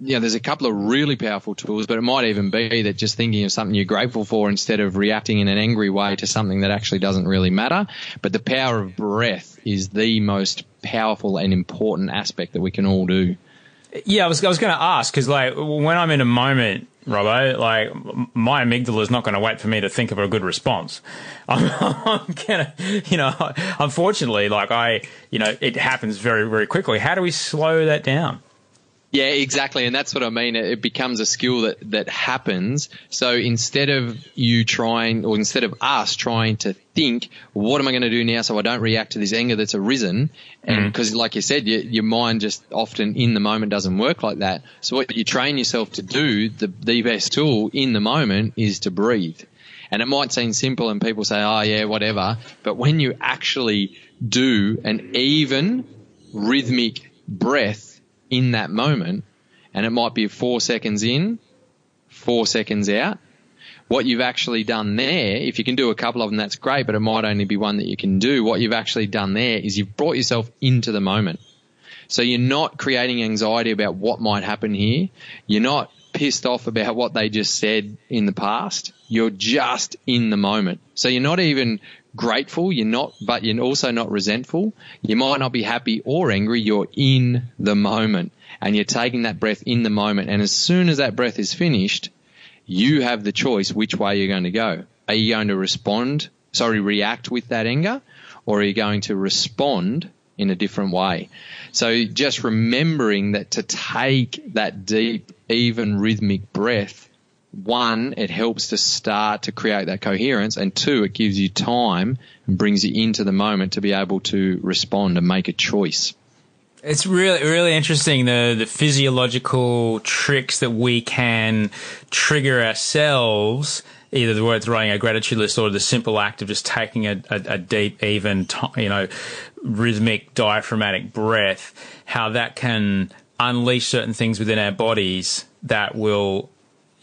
yeah, there's a couple of really powerful tools, but it might even be that just thinking of something you're grateful for instead of reacting in an angry way to something that actually doesn't really matter. But the power of breath is the most powerful and important aspect that we can all do. Yeah, I was I was going to ask because like when I'm in a moment, Robbo, like my amygdala is not going to wait for me to think of a good response. I'm, I'm gonna, you know, unfortunately, like I, you know, it happens very very quickly. How do we slow that down? Yeah, exactly. And that's what I mean. It becomes a skill that, that happens. So instead of you trying, or instead of us trying to think, what am I going to do now so I don't react to this anger that's arisen? And because, mm like you said, your, your mind just often in the moment doesn't work like that. So what you train yourself to do, the, the best tool in the moment is to breathe. And it might seem simple and people say, oh yeah, whatever. But when you actually do an even rhythmic breath, in that moment, and it might be four seconds in, four seconds out. What you've actually done there, if you can do a couple of them, that's great, but it might only be one that you can do. What you've actually done there is you've brought yourself into the moment. So you're not creating anxiety about what might happen here. You're not pissed off about what they just said in the past. You're just in the moment. So you're not even grateful. You're not, but you're also not resentful. You might not be happy or angry. You're in the moment and you're taking that breath in the moment. And as soon as that breath is finished, you have the choice which way you're going to go. Are you going to respond, sorry, react with that anger or are you going to respond in a different way? So just remembering that to take that deep, even rhythmic breath one, it helps to start to create that coherence, and two, it gives you time and brings you into the moment to be able to respond and make a choice. It's really, really interesting the the physiological tricks that we can trigger ourselves, either the words writing a gratitude list or the simple act of just taking a, a, a deep, even, you know, rhythmic, diaphragmatic breath. How that can unleash certain things within our bodies that will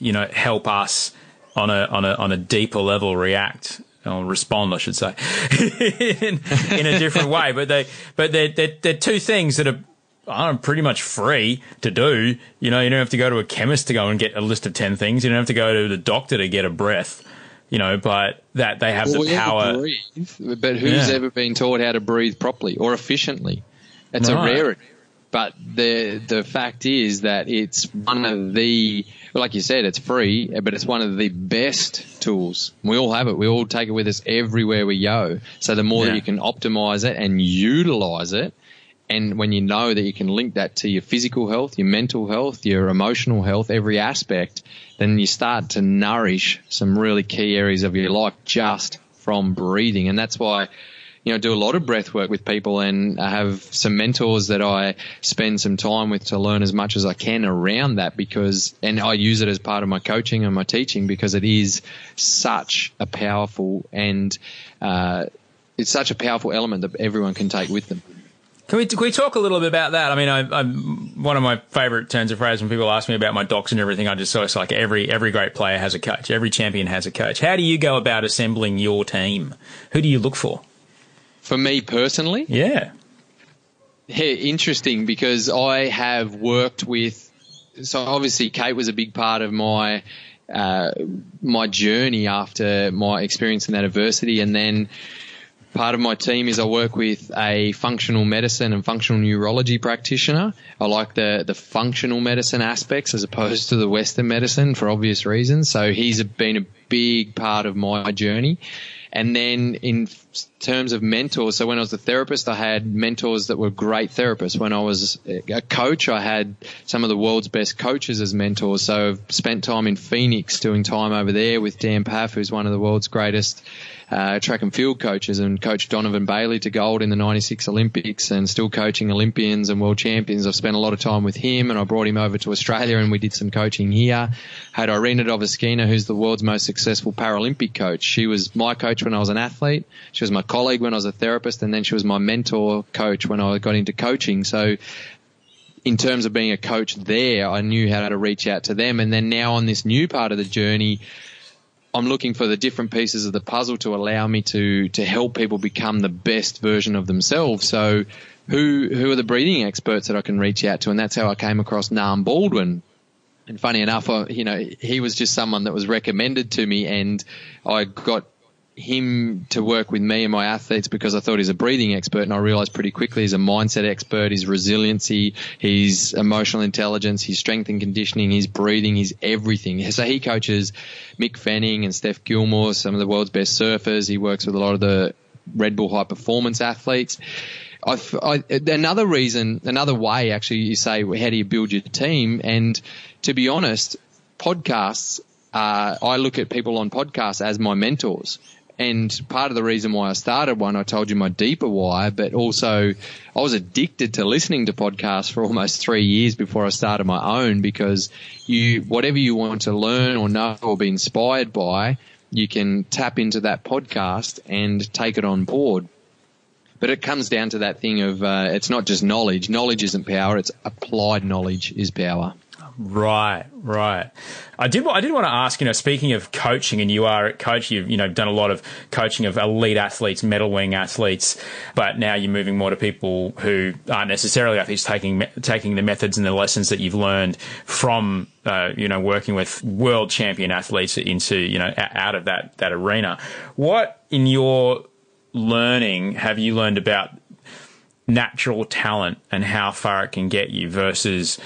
you know, help us on a on a on a deeper level react or respond, I should say, in, in a different way. But they but they're, they're, they're two things that are are pretty much free to do. You know, you don't have to go to a chemist to go and get a list of ten things. You don't have to go to the doctor to get a breath. You know, but that they have well, the power. Breathe, but who's yeah. ever been taught how to breathe properly or efficiently? It's right. a rarity. But the the fact is that it's one of the like you said, it's free, but it's one of the best tools. We all have it. We all take it with us everywhere we go. So the more yeah. that you can optimize it and utilize it, and when you know that you can link that to your physical health, your mental health, your emotional health, every aspect, then you start to nourish some really key areas of your life just from breathing. And that's why you know, do a lot of breath work with people and I have some mentors that I spend some time with to learn as much as I can around that because, and I use it as part of my coaching and my teaching because it is such a powerful and, uh, it's such a powerful element that everyone can take with them. Can we, can we talk a little bit about that? I mean, I, I, one of my favorite turns of phrase when people ask me about my docs and everything. I just say it's like every every great player has a coach. Every champion has a coach. How do you go about assembling your team? Who do you look for? For me personally, yeah, yeah, interesting because I have worked with. So obviously, Kate was a big part of my uh, my journey after my experience in that adversity, and then part of my team is I work with a functional medicine and functional neurology practitioner. I like the the functional medicine aspects as opposed to the Western medicine for obvious reasons. So he's been a big part of my journey. And then in terms of mentors, so when I was a therapist, I had mentors that were great therapists. When I was a coach, I had some of the world's best coaches as mentors. So I've spent time in Phoenix doing time over there with Dan Pfaff, who's one of the world's greatest uh, track and field coaches and coached Donovan Bailey to gold in the 96 Olympics and still coaching Olympians and world champions. I've spent a lot of time with him and I brought him over to Australia and we did some coaching here. Had Irina Dvoskina, who's the world's most successful Paralympic coach. She was my coach when I was an athlete. She was my colleague when I was a therapist and then she was my mentor coach when I got into coaching. So in terms of being a coach there, I knew how to reach out to them. And then now on this new part of the journey, I'm looking for the different pieces of the puzzle to allow me to to help people become the best version of themselves. So who who are the breathing experts that I can reach out to? And that's how I came across Nam Baldwin. And funny enough, I, you know, he was just someone that was recommended to me, and I got him to work with me and my athletes because I thought he's a breathing expert, and I realized pretty quickly he's a mindset expert, his resiliency, his emotional intelligence, his strength and conditioning, his breathing, his everything. So he coaches Mick Fanning and Steph Gilmore, some of the world's best surfers. He works with a lot of the Red Bull high performance athletes. I've, another reason, another way, actually, you say, how do you build your team? And to be honest, podcasts. Uh, I look at people on podcasts as my mentors. And part of the reason why I started one, I told you my deeper why, but also I was addicted to listening to podcasts for almost three years before I started my own because you, whatever you want to learn or know or be inspired by, you can tap into that podcast and take it on board. But it comes down to that thing of uh, it's not just knowledge. Knowledge isn't power. It's applied knowledge is power. Right, right. I did. I did want to ask. You know, speaking of coaching, and you are a coach. You've you know done a lot of coaching of elite athletes, medal winning athletes, but now you're moving more to people who aren't necessarily athletes, taking taking the methods and the lessons that you've learned from uh, you know working with world champion athletes into you know out of that that arena. What in your learning have you learned about natural talent and how far it can get you versus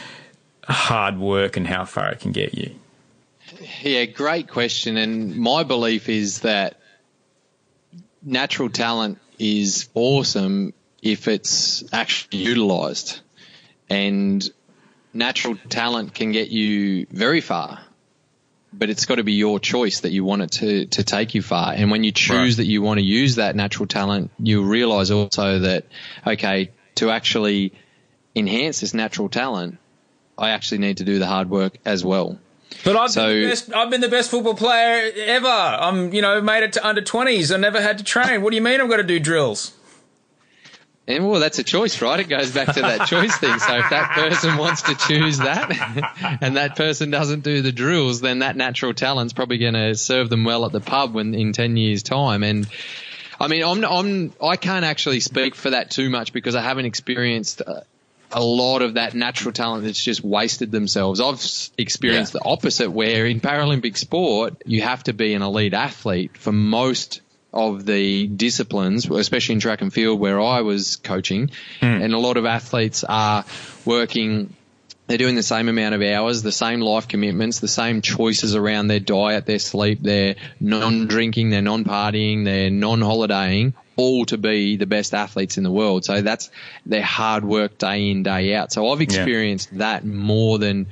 hard work and how far it can get you? Yeah, great question. And my belief is that natural talent is awesome if it's actually utilized. And natural talent can get you very far, but it's got to be your choice that you want it to, to take you far. And when you choose right. that you want to use that natural talent, you realize also that, okay, to actually enhance this natural talent, I actually need to do the hard work as well. But I've, so, been the best, I've been the best football player ever. I'm, you know, made it to under 20s. I never had to train. What do you mean I've got to do drills? And well, that's a choice, right? It goes back to that choice thing. So if that person wants to choose that and that person doesn't do the drills, then that natural talent's probably going to serve them well at the pub when in 10 years time. And I mean, I'm, I'm, I can't actually speak for that too much because I haven't experienced uh, a lot of that natural talent that's just wasted themselves. I've experienced yeah. the opposite where in Paralympic sport, you have to be an elite athlete for most of the disciplines, especially in track and field where I was coaching. Mm. And a lot of athletes are working they're doing the same amount of hours, the same life commitments, the same choices around their diet, their sleep, their non-drinking, their non-partying, their non-holidaying, all to be the best athletes in the world. So that's their hard work day in, day out. So I've experienced yeah. that more than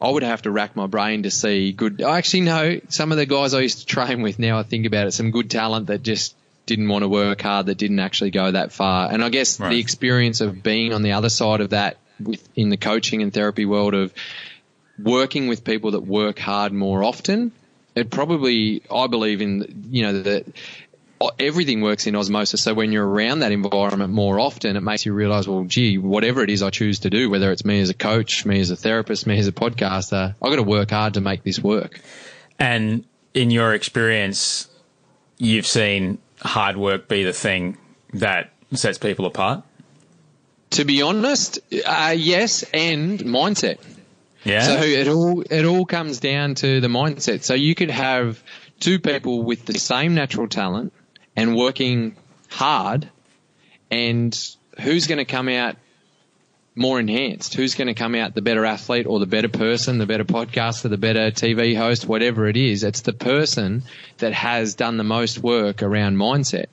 I would have to rack my brain to see good. I actually know some of the guys I used to train with now I think about it, some good talent that just didn't want to work hard, that didn't actually go that far. And I guess right. the experience of being on the other side of that with, in the coaching and therapy world of working with people that work hard more often, it probably, I believe in, you know, that everything works in osmosis. So when you're around that environment more often, it makes you realize, well, gee, whatever it is I choose to do, whether it's me as a coach, me as a therapist, me as a podcaster, I've got to work hard to make this work. And in your experience, you've seen hard work be the thing that sets people apart? To be honest, uh, yes, and mindset. Yeah. So it all it all comes down to the mindset. So you could have two people with the same natural talent and working hard, and who's going to come out more enhanced? Who's going to come out the better athlete or the better person, the better podcaster, the better TV host, whatever it is? It's the person that has done the most work around mindset.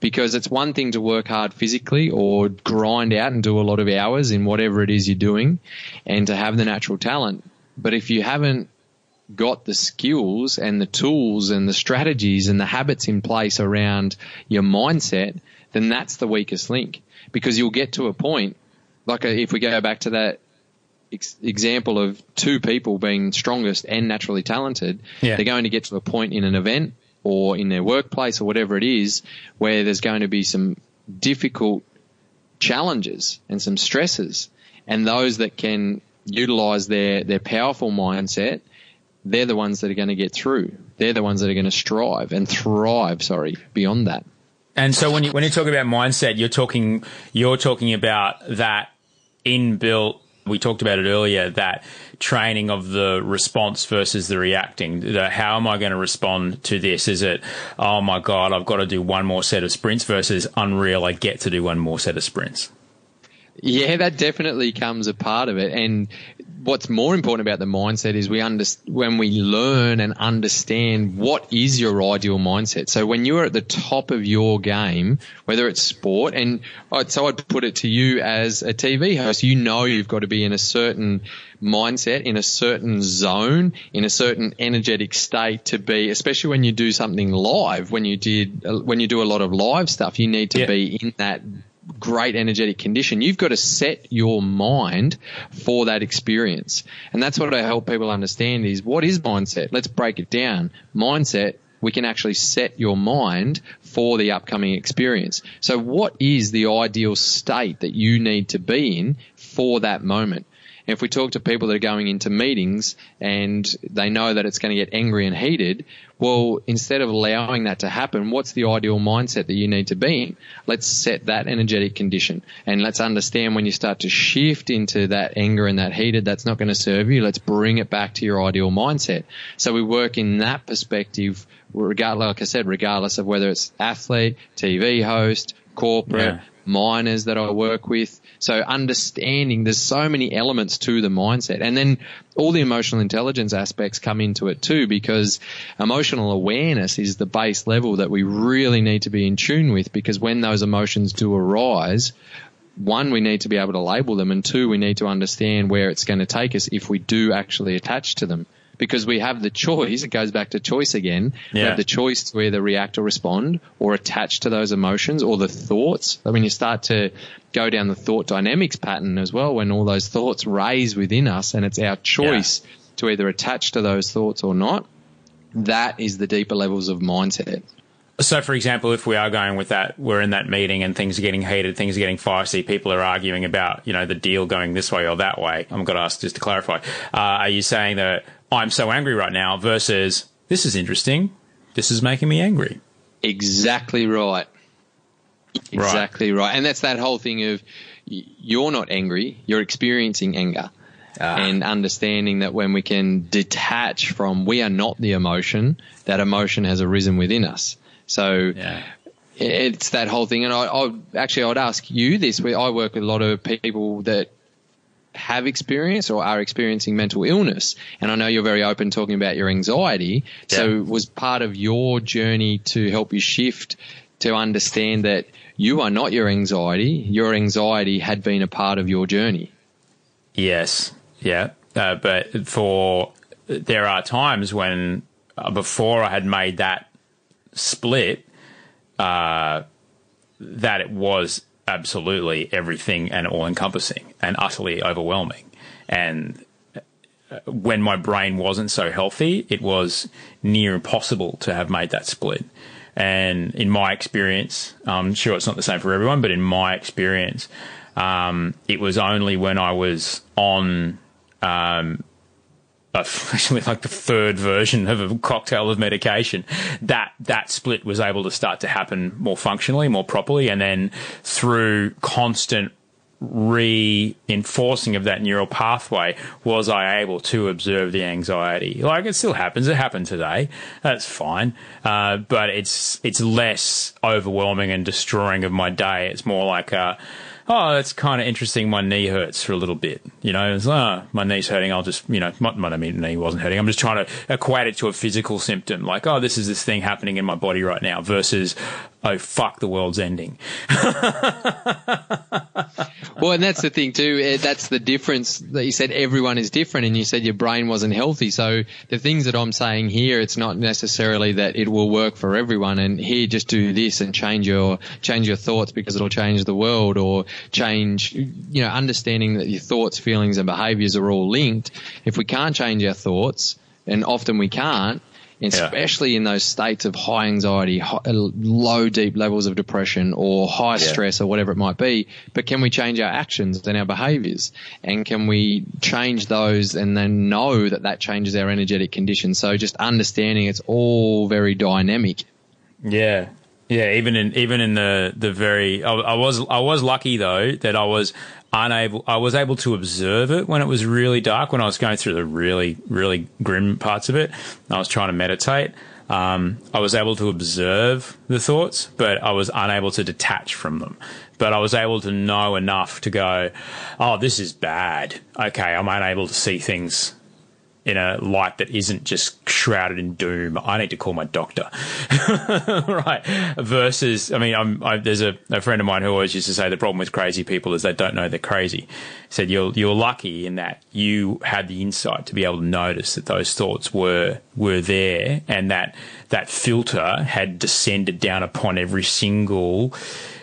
Because it's one thing to work hard physically or grind out and do a lot of hours in whatever it is you're doing and to have the natural talent. But if you haven't got the skills and the tools and the strategies and the habits in place around your mindset, then that's the weakest link because you'll get to a point like uh, if we go back to that ex- example of two people being strongest and naturally talented, Yeah. they're going to get to a point in an event or in their workplace or whatever it is where there's going to be some difficult challenges and some stresses. And those that can utilize their, their powerful mindset, they're the ones that are going to get through. They're the ones that are going to strive and thrive, sorry, beyond that. And so when you when you talk about mindset, you're talking you're talking about that inbuilt. We talked about it earlier. That training of the response versus the reacting. The, how am I going to respond to this? Is it oh my god, I've got to do one more set of sprints versus unreal, I get to do one more set of sprints. Yeah, that definitely comes a part of it. And what's more important about the mindset is we under, when we learn and understand what is your ideal mindset. So when you're at the top of your game, whether it's sport, and so I'd put it to you as a TV host, you know you've got to be in a certain mindset, in a certain zone, in a certain energetic state to be, especially when you do something live, when you did, uh, when you do a lot of live stuff, you need to Yeah. be in that great energetic condition. You've got to set your mind for that experience. And that's what I help people understand is what is mindset? Let's break it down. Mindset, we can actually set your mind for the upcoming experience. So what is the ideal state that you need to be in for that moment? If we talk to people that are going into meetings and they know that it's going to get angry and heated, well, instead of allowing that to happen, what's the ideal mindset that you need to be in? Let's set that energetic condition and let's understand when you start to shift into that anger and that heated, that's not going to serve you. Let's bring it back to your ideal mindset. So we work in that perspective, regard, like I said, regardless of whether it's athlete, TV host, corporate, Yeah. Miners that I work with. So understanding there's so many elements to the mindset. And then all the emotional intelligence aspects come into it too because emotional awareness is the base level that we really need to be in tune with because when those emotions do arise, one, we need to be able to label them and two, we need to understand where it's going to take us if we do actually attach to them. Because we have the choice, it goes back to choice again. We have the choice to either react or respond or attach to those emotions or the thoughts. I mean, you start to go down the thought dynamics pattern as well when all those thoughts raise within us and it's our choice to either attach to those thoughts or not. That is the deeper levels of mindset. So, for example, if we are going with that, we're in that meeting and things are getting heated, things are getting feisty, people are arguing about, you know, the deal going this way or that way. I'm going to ask just to clarify. Uh, are you saying that I'm so angry right now versus this is interesting, this is making me angry? Exactly right. Exactly right. And that's that whole thing of you're not angry, you're experiencing anger. Ah. And understanding that when we can detach from we are not the emotion, that emotion has arisen within us. So Yeah. it's that whole thing. And I, I actually I'd ask you this. I work with a lot of people that have experienced or are experiencing mental illness. And I know you're very open talking about your anxiety. So was part of your journey to help you shift to understand that you are not your anxiety. Your anxiety had been a part of your journey. Yes, yeah, uh, but for there are times when uh, before I had made that split, uh, that it was absolutely everything and all encompassing and utterly overwhelming, and uh, when my brain wasn't so healthy, it was near impossible to have made that split. And in my experience, I'm sure it's not the same for everyone, but in my experience, um, it was only when I was on um, actually like the third version of a cocktail of medication that that split was able to start to happen more functionally more properly and then through constant reinforcing of that neural pathway was I able to observe the anxiety. Like it still happens. It happened today. That's fine. Uh, but it's it's less overwhelming and destroying of my day. It's more like a oh, it's kind of interesting. My knee hurts for a little bit. You know, it's, oh, my knee's hurting. I'll just, you know, my, my knee wasn't hurting. I'm just trying to equate it to a physical symptom. Like, oh, this is this thing happening in my body right now versus, oh, fuck, the world's ending. well, and that's the thing too. That's the difference that you said everyone is different and you said your brain wasn't healthy. So the things that I'm saying here, it's not necessarily that it will work for everyone and here just do this and change your, change your thoughts because it'll change the world or change, you know, understanding that your thoughts, feelings and behaviors are all linked. If we can't change our thoughts, and often we can't, especially yeah. in those states of high anxiety, high, uh, low deep levels of depression or high yeah. stress or whatever it might be. But can we change our actions and our behaviors? And can we change those and then know that that changes our energetic condition? So just understanding it's all very dynamic. Yeah. Yeah, even in even in the the very, I, I, was I was lucky though that I was unable, I was able to observe it when it was really dark. When I was going through the really really grim parts of it, I was trying to meditate. Um, I was able to observe the thoughts, but I was unable to detach from them. But I was able to know enough to go, oh, this is bad. Okay, I'm unable to see things in a light that isn't just shrouded in doom. I need to call my doctor, right? Versus, I mean, I, there's a, a, friend of mine who always used to say the problem with crazy people is they don't know they're crazy. He said you're you're lucky in that you had the insight to be able to notice that those thoughts were were there, and that that filter had descended down upon every single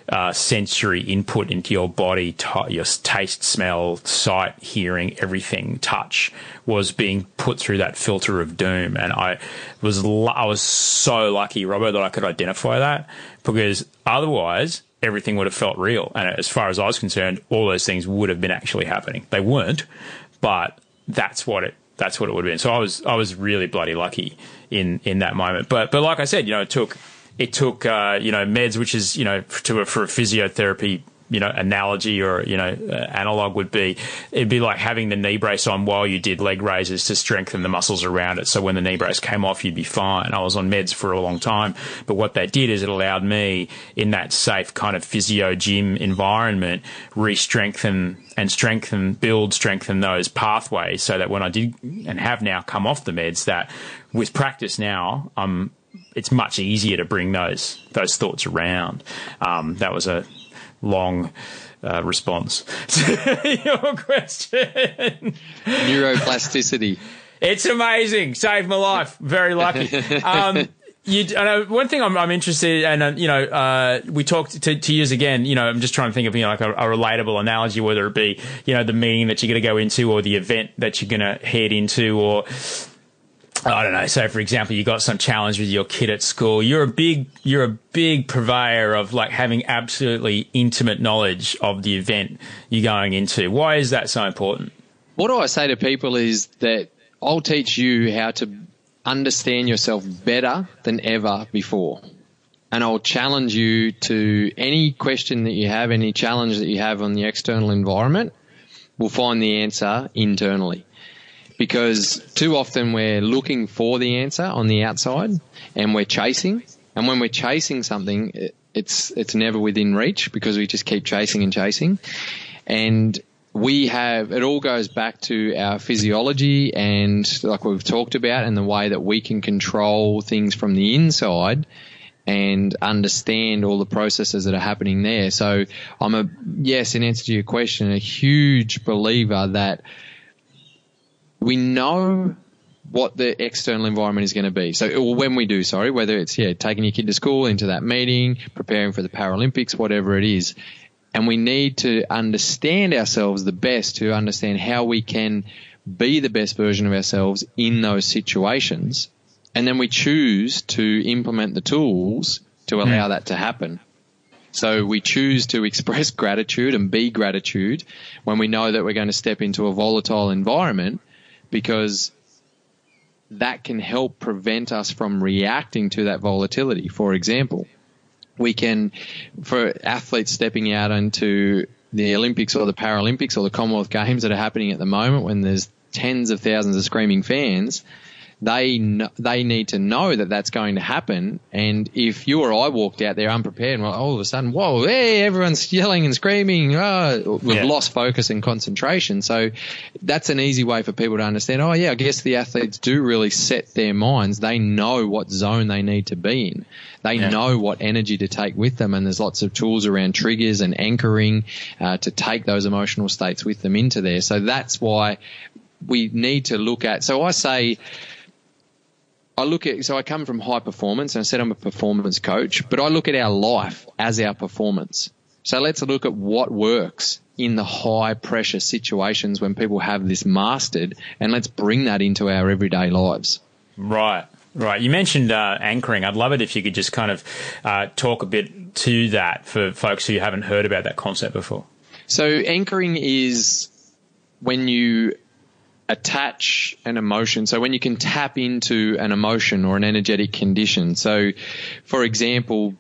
uh, sensory input into your body, t- your taste, smell, sight, hearing, everything, touch was being put through that filter of doom. And I was, I was so lucky, Robert, that I could identify that because otherwise everything would have felt real. And as far as I was concerned, all those things would have been actually happening. They weren't, but that's what it, that's what it would have been. So I was, I was really bloody lucky in, in that moment. But, but like I said, you know, it took, it took, uh, you know, meds, which is, you know, to a, for a physiotherapy you know analogy or you know uh, analog would be it'd be like having the knee brace on while you did leg raises to strengthen the muscles around it. So when the knee brace came off you'd be fine. I was on meds for a long time but what that did is it allowed me in that safe kind of physio gym environment re-strengthen and strengthen build strengthen those pathways so that when i did and have now come off the meds that with practice now i'm it's much easier to bring those those thoughts around. Um, that was a long uh, response to your question. Neuroplasticity. It's amazing. Saved my life. Very lucky. Um, you, uh, one thing I'm, I'm interested, in, and uh, you know, uh, we talked to, to use again. You know, I'm just trying to think of you know like a, a, relatable analogy, whether it be you know the meeting that you're going to go into, or the event that you're going to head into, or I don't know. So, for example, you got some challenge with your kid at school. You're a big, you're a big purveyor of like having absolutely intimate knowledge of the event you're going into. Why is that so important? What I say to people is that I'll teach you how to understand yourself better than ever before. And I'll challenge you to any question that you have, any challenge that you have on the external environment, we'll find the answer internally because too often we're looking for the answer on the outside and we're chasing. And when we're chasing something, it's, it's never within reach because we just keep chasing and chasing. And we have, it all goes back to our physiology and like we've talked about and the way that we can control things from the inside and understand all the processes that are happening there. So I'm a, yes, in answer to your question, a huge believer that we know what the external environment is going to be. So, or when we do, sorry, whether it's, yeah, taking your kid to school, into that meeting, preparing for the Paralympics, whatever it is. And we need to understand ourselves the best to understand how we can be the best version of ourselves in those situations And then we choose to implement the tools to allow hmm. that to happen. So we choose to express gratitude and be gratitude when we know that we're going to step into a volatile environment because that can help prevent us from reacting to that volatility. For example, we can, for athletes stepping out into the Olympics or the Paralympics or the Commonwealth Games that are happening at the moment when there's tens of thousands of screaming fans, they they need to know that that's going to happen. And if you or I walked out there unprepared, and well, all of a sudden, whoa, hey, everyone's yelling and screaming, oh, we've Yeah. lost focus and concentration. So that's an easy way for people to understand. Oh, yeah, I guess the athletes do really set their minds. They know what zone they need to be in. They Yeah. know what energy to take with them, and there's lots of tools around triggers and anchoring uh, to take those emotional states with them into there. So that's why we need to look at. So I say, I look at, so I come from high performance and I said I'm a performance coach, but I look at our life as our performance. So let's look at what works in the high pressure situations when people have this mastered and let's bring that into our everyday lives. Right, right. You mentioned uh, anchoring. I'd love it if you could just kind of uh, talk a bit to that for folks who haven't heard about that concept before. So anchoring is when you attach an emotion. So when you can tap into an emotion or an energetic condition. So for example,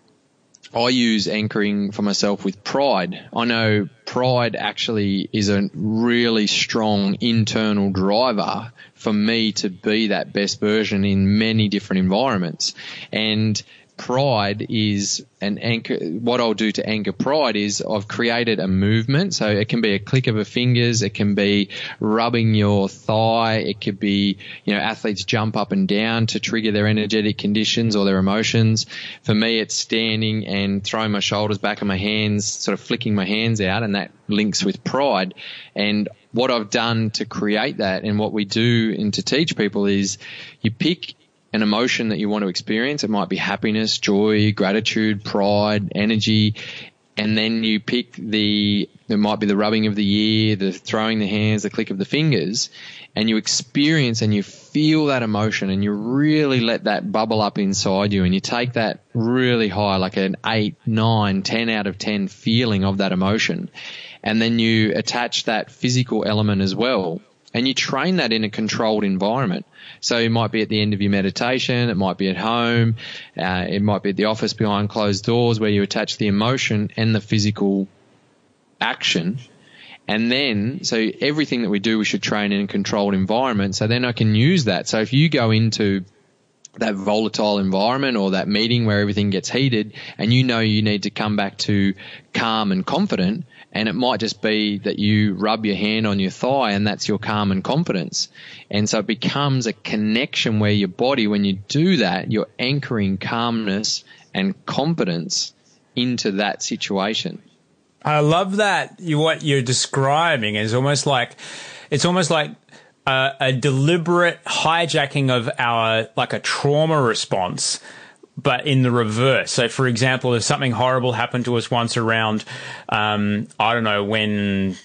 I use anchoring for myself with pride. I know pride actually is a really strong internal driver for me to be that best version in many different environments. And pride is an anchor. What I'll do to anchor pride is I've created a movement. So it can be a click of a fingers. It can be rubbing your thigh. It could be, you know, athletes jump up and down to trigger their energetic conditions or their emotions. For me, it's standing and throwing my shoulders back and my hands, sort of flicking my hands out and that links with pride. And what I've done to create that and what we do and to teach people is you pick an emotion that you want to experience. It might be happiness, joy, gratitude, pride, energy. And then you pick the, there might be the rubbing of the ear, the throwing the hands, the click of the fingers, and you experience and you feel that emotion and you really let that bubble up inside you and you take that really high, like an eight, nine, ten out of 10 feeling of that emotion. And then you attach that physical element as well and you train that in a controlled environment. So it might be at the end of your meditation, it might be at home, uh, it might be at the office behind closed doors where you attach the emotion and the physical action. And then, so everything that we do, we should train in a controlled environment. So then I can use that. So if you go into that volatile environment or that meeting where everything gets heated and you know you need to come back to calm and confident and it might just be that you rub your hand on your thigh and that's your calm and confidence. And so it becomes a connection where your body, when you do that, you're anchoring calmness and confidence into that situation. I love that you what you're describing is almost like it's almost like a, a deliberate hijacking of our like a trauma response but in the reverse. So, for example, if something horrible happened to us once around, um, I don't know, when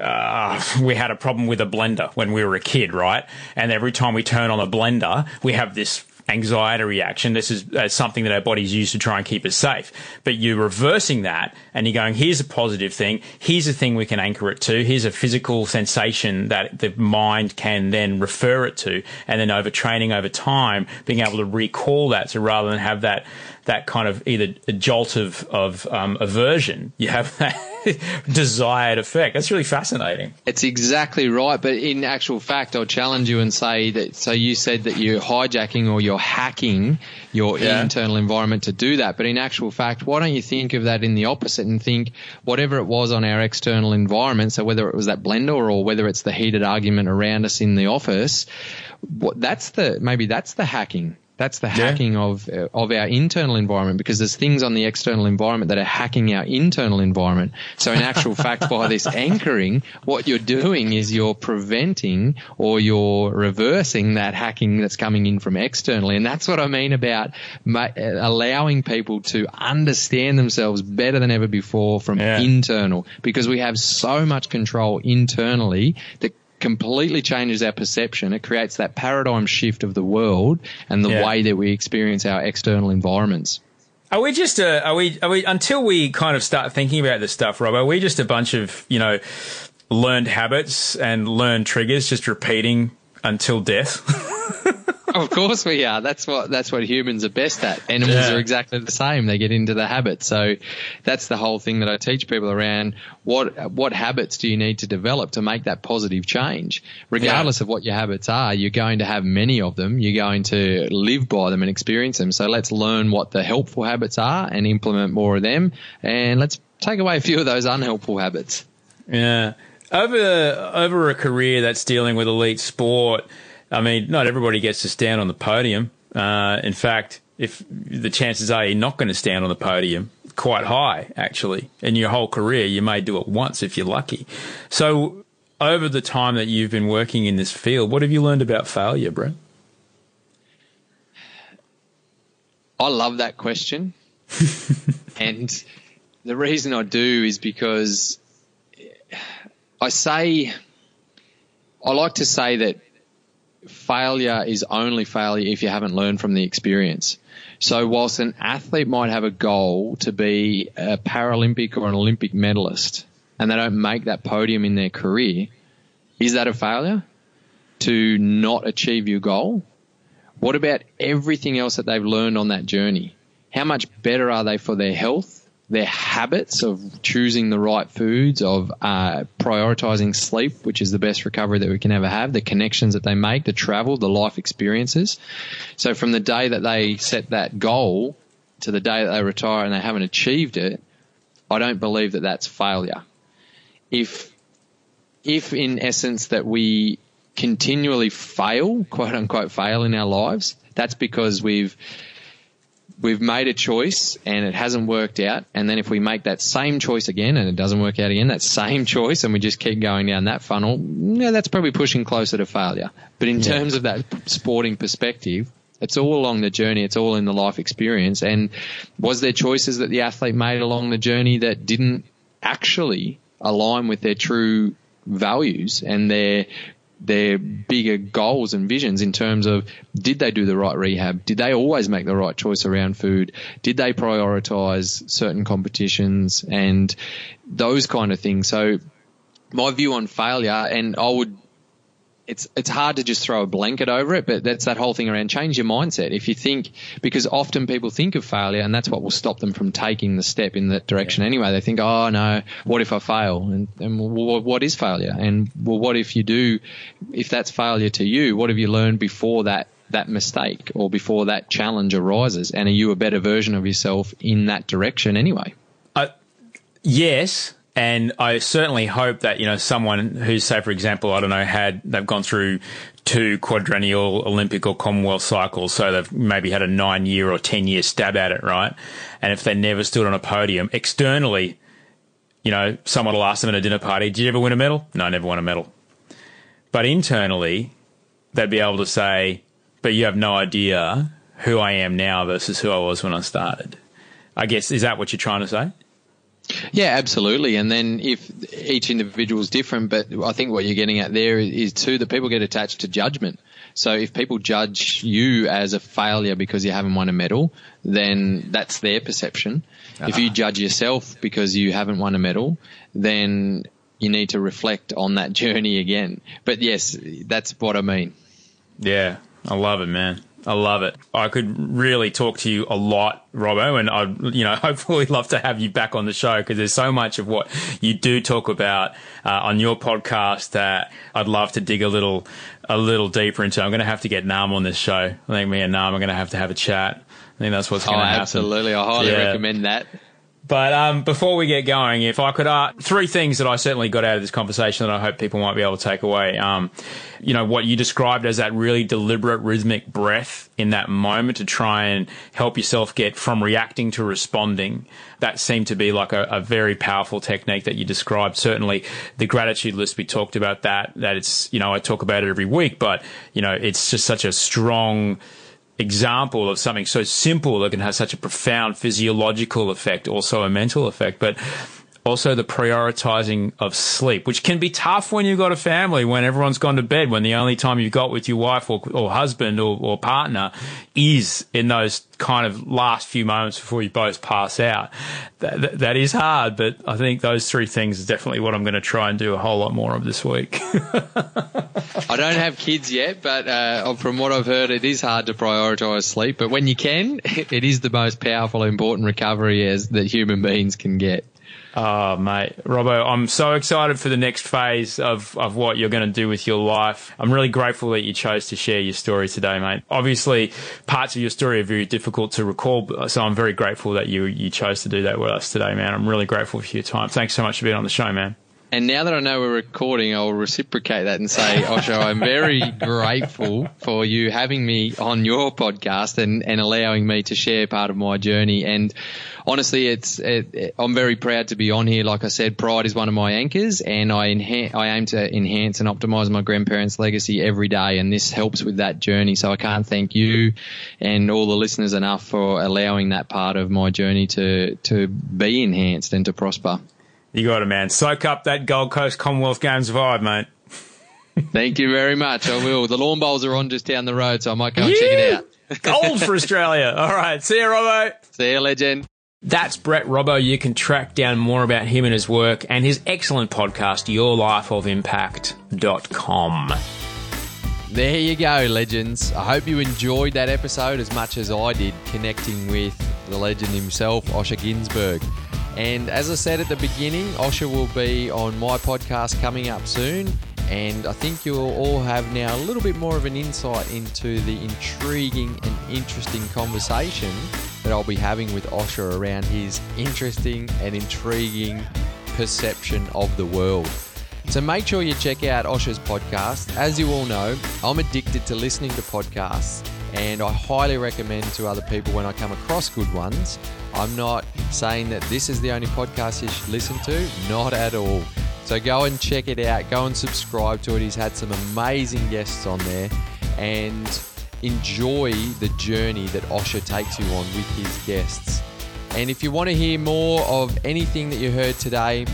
uh, we had a problem with a blender when we were a kid, right? And every time we turn on a blender, we have this anxiety reaction. This is uh, something that our bodies use to try and keep us safe. But you're reversing that and you're going, here's a positive thing. Here's a thing we can anchor it to. Here's a physical sensation that the mind can then refer it to. And then over training over time, being able to recall that. So rather than have that, that kind of either a jolt of, of um, aversion, you have that desired effect. That's really fascinating. It's exactly right. But in actual fact, I'll challenge you and say that. So you said that you're hijacking or you're hacking your Yeah. internal environment to do that. But in actual fact, why don't you think of that in the opposite and think whatever it was on our external environment. So whether it was that blender or whether it's the heated argument around us in the office, what, that's the, maybe that's the hacking. That's the hacking of uh, of our internal environment because there's things on the external environment that are hacking our internal environment. So in actual fact, by this anchoring, what you're doing is you're preventing or you're reversing that hacking that's coming in from externally, and that's what I mean about ma- uh, allowing people to understand themselves better than ever before from Yeah. internal because we have so much control internally that completely changes our perception. It creates that paradigm shift of the world and the Yeah. way that we experience our external environments. Are we just a, are we, are we, until we kind of start thinking about this stuff, Rob, are we just a bunch of, you know, learned habits and learned triggers just repeating until death? Of course we are. That's what that's what humans are best at. Animals Yeah. are exactly the same. They get into the habit. So that's the whole thing that I teach people around what what habits do you need to develop to make that positive change? Regardless of what your habits are, you're going to have many of them. You're going to live by them and experience them. So let's learn what the helpful habits are and implement more of them and let's take away a few of those unhelpful habits. Yeah. Over over a career that's dealing with elite sport, I mean, not everybody gets to stand on the podium. Uh, in fact, if the chances are you're not going to stand on the podium, quite high actually. In your whole career, you may do it once if you're lucky. So, over the time that you've been working in this field, what have you learned about failure, Brett? I love that question. and the reason I do is because I say, I like to say that failure is only failure if you haven't learned from the experience. So whilst an athlete might have a goal to be a Paralympic or an Olympic medalist and they don't make that podium in their career, is that a failure to not achieve your goal? What about everything else that they've learned on that journey? How much better are they for their health, their habits of choosing the right foods, of uh, prioritizing sleep, which is the best recovery that we can ever have, the connections that they make, the travel, the life experiences? So from the day that they set that goal to the day that they retire and they haven't achieved it, I don't believe that that's failure. If if in essence that we continually fail, quote unquote fail in our lives, that's because we've we've made a choice and it hasn't worked out. And then if we make that same choice again and it doesn't work out again, that same choice and we just keep going down that funnel, yeah, that's probably pushing closer to failure. But in terms of that sporting perspective, it's all along the journey. It's all in the life experience. And was there choices that the athlete made along the journey that didn't actually align with their true values and their their bigger goals and visions in terms of did they do the right rehab? Did they always make the right choice around food? Did they prioritize certain competitions and those kind of things? So my view on failure, and I would it's it's hard to just throw a blanket over it, but that's that whole thing around change your mindset. If you think, because often people think of failure, and that's what will stop them from taking the step in that direction anyway. They think, oh no, what if I fail? And, and well, what is failure? And well, what if you do? If that's failure to you, what have you learned before that? That mistake or before that challenge arises, and are you a better version of yourself in that direction anyway? Uh, yes, and I certainly hope that you know someone who's, say, for example, I don't know, had they've gone through two quadrennial Olympic or Commonwealth cycles, so they've maybe had a nine year or ten year stab at it, right? And if they never stood on a podium externally, you know, someone will ask them at a dinner party, "Did you ever win a medal?" No, I never won a medal. But internally, they'd be able to say, "But you have no idea who I am now versus who I was when I started." I guess is that what you're trying to say? Yeah, absolutely. And then if each individual is different, but I think what you're getting at there is too that people get attached to judgment. So if people judge you as a failure because you haven't won a medal, then that's their perception. If you ah. judge yourself because you haven't won a medal, then you need to reflect on that journey again. But yes, that's what I mean. Yeah, I love it, man. I love it. I could really talk to you a lot, Robbo, and I'd, you know, hopefully love to have you back on the show because there's so much of what you do talk about uh, on your podcast that I'd love to dig a little, a little deeper into. I'm going to have to get Nam on this show. I think me and Nam are going to have to have a chat. I think that's what's Oh, going to happen. absolutely. I highly Yeah. recommend that. But um, before we get going, if I could, uh, three things that I certainly got out of this conversation that I hope people might be able to take away. Um, you know, what you described as that really deliberate rhythmic breath in that moment to try and help yourself get from reacting to responding. That seemed to be like a, a very powerful technique that you described. Certainly the gratitude list, we talked about that, that it's, you know, I talk about it every week, but, you know, it's just such a strong, example of something so simple that can have such a profound physiological effect, also a mental effect. But also the prioritizing of sleep, which can be tough when you've got a family, when everyone's gone to bed, when the only time you've got with your wife or, or husband or, or partner is in those kind of last few moments before you both pass out. That, that, that is hard, but I think those three things is definitely what I'm going to try and do a whole lot more of this week. I don't have kids yet, but uh, from what I've heard, it is hard to prioritise sleep. But when you can, it is the most powerful, important recovery as that human beings can get. Oh, mate. Robbo, I'm so excited for the next phase of, of what you're going to do with your life. I'm really grateful that you chose to share your story today, mate. Obviously, parts of your story are very difficult to recall, so I'm very grateful that you, you chose to do that with us today, man. I'm really grateful for your time. Thanks so much for being on the show, man. And now that I know we're recording, I'll reciprocate that and say, Osher, I'm very grateful for you having me on your podcast and, and allowing me to share part of my journey. And honestly, it's it, it, I'm very proud to be on here. Like I said, pride is one of my anchors, and I enha- I aim to enhance and optimize my grandparents' legacy every day, and this helps with that journey. So I can't thank you and all the listeners enough for allowing that part of my journey to to be enhanced and to prosper. You got it, man. Soak up that Gold Coast Commonwealth Games vibe, mate. Thank you very much. I will. The lawn bowls are on just down the road, so I might go and check it out. Gold for Australia. All right. See you, Robbo. See you, legend. That's Brett Robbo. You can track down more about him and his work and his excellent podcast, yourlifeofimpact.com. There you go, legends. I hope you enjoyed that episode as much as I did connecting with the legend himself, Osher Günsberg. And as I said at the beginning, Osher will be on my podcast coming up soon. And I think you'll all have now a little bit more of an insight into the intriguing and interesting conversation that I'll be having with Osher around his interesting and intriguing perception of the world. So make sure you check out Osher's podcast. As you all know, I'm addicted to listening to podcasts and I highly recommend to other people when I come across good ones. I'm not saying that this is the only podcast you should listen to, not at all. So go and check it out, go and subscribe to it. He's had some amazing guests on there and enjoy the journey that Osher takes you on with his guests. And if you want to hear more of anything that you heard today,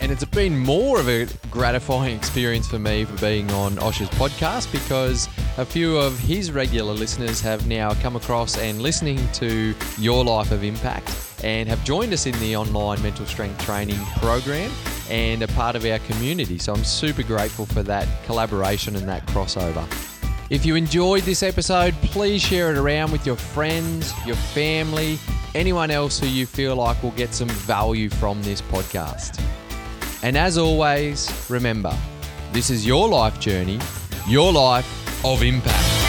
and it's been more of a gratifying experience for me for being on Osher's podcast because a few of his regular listeners have now come across and listening to Your Life of Impact and have joined us in the online mental strength training program and a part of our community. So I'm super grateful for that collaboration and that crossover. If you enjoyed this episode, please share it around with your friends, your family, anyone else who you feel like will get some value from this podcast. And as always, remember, this is your life journey, your life of impact.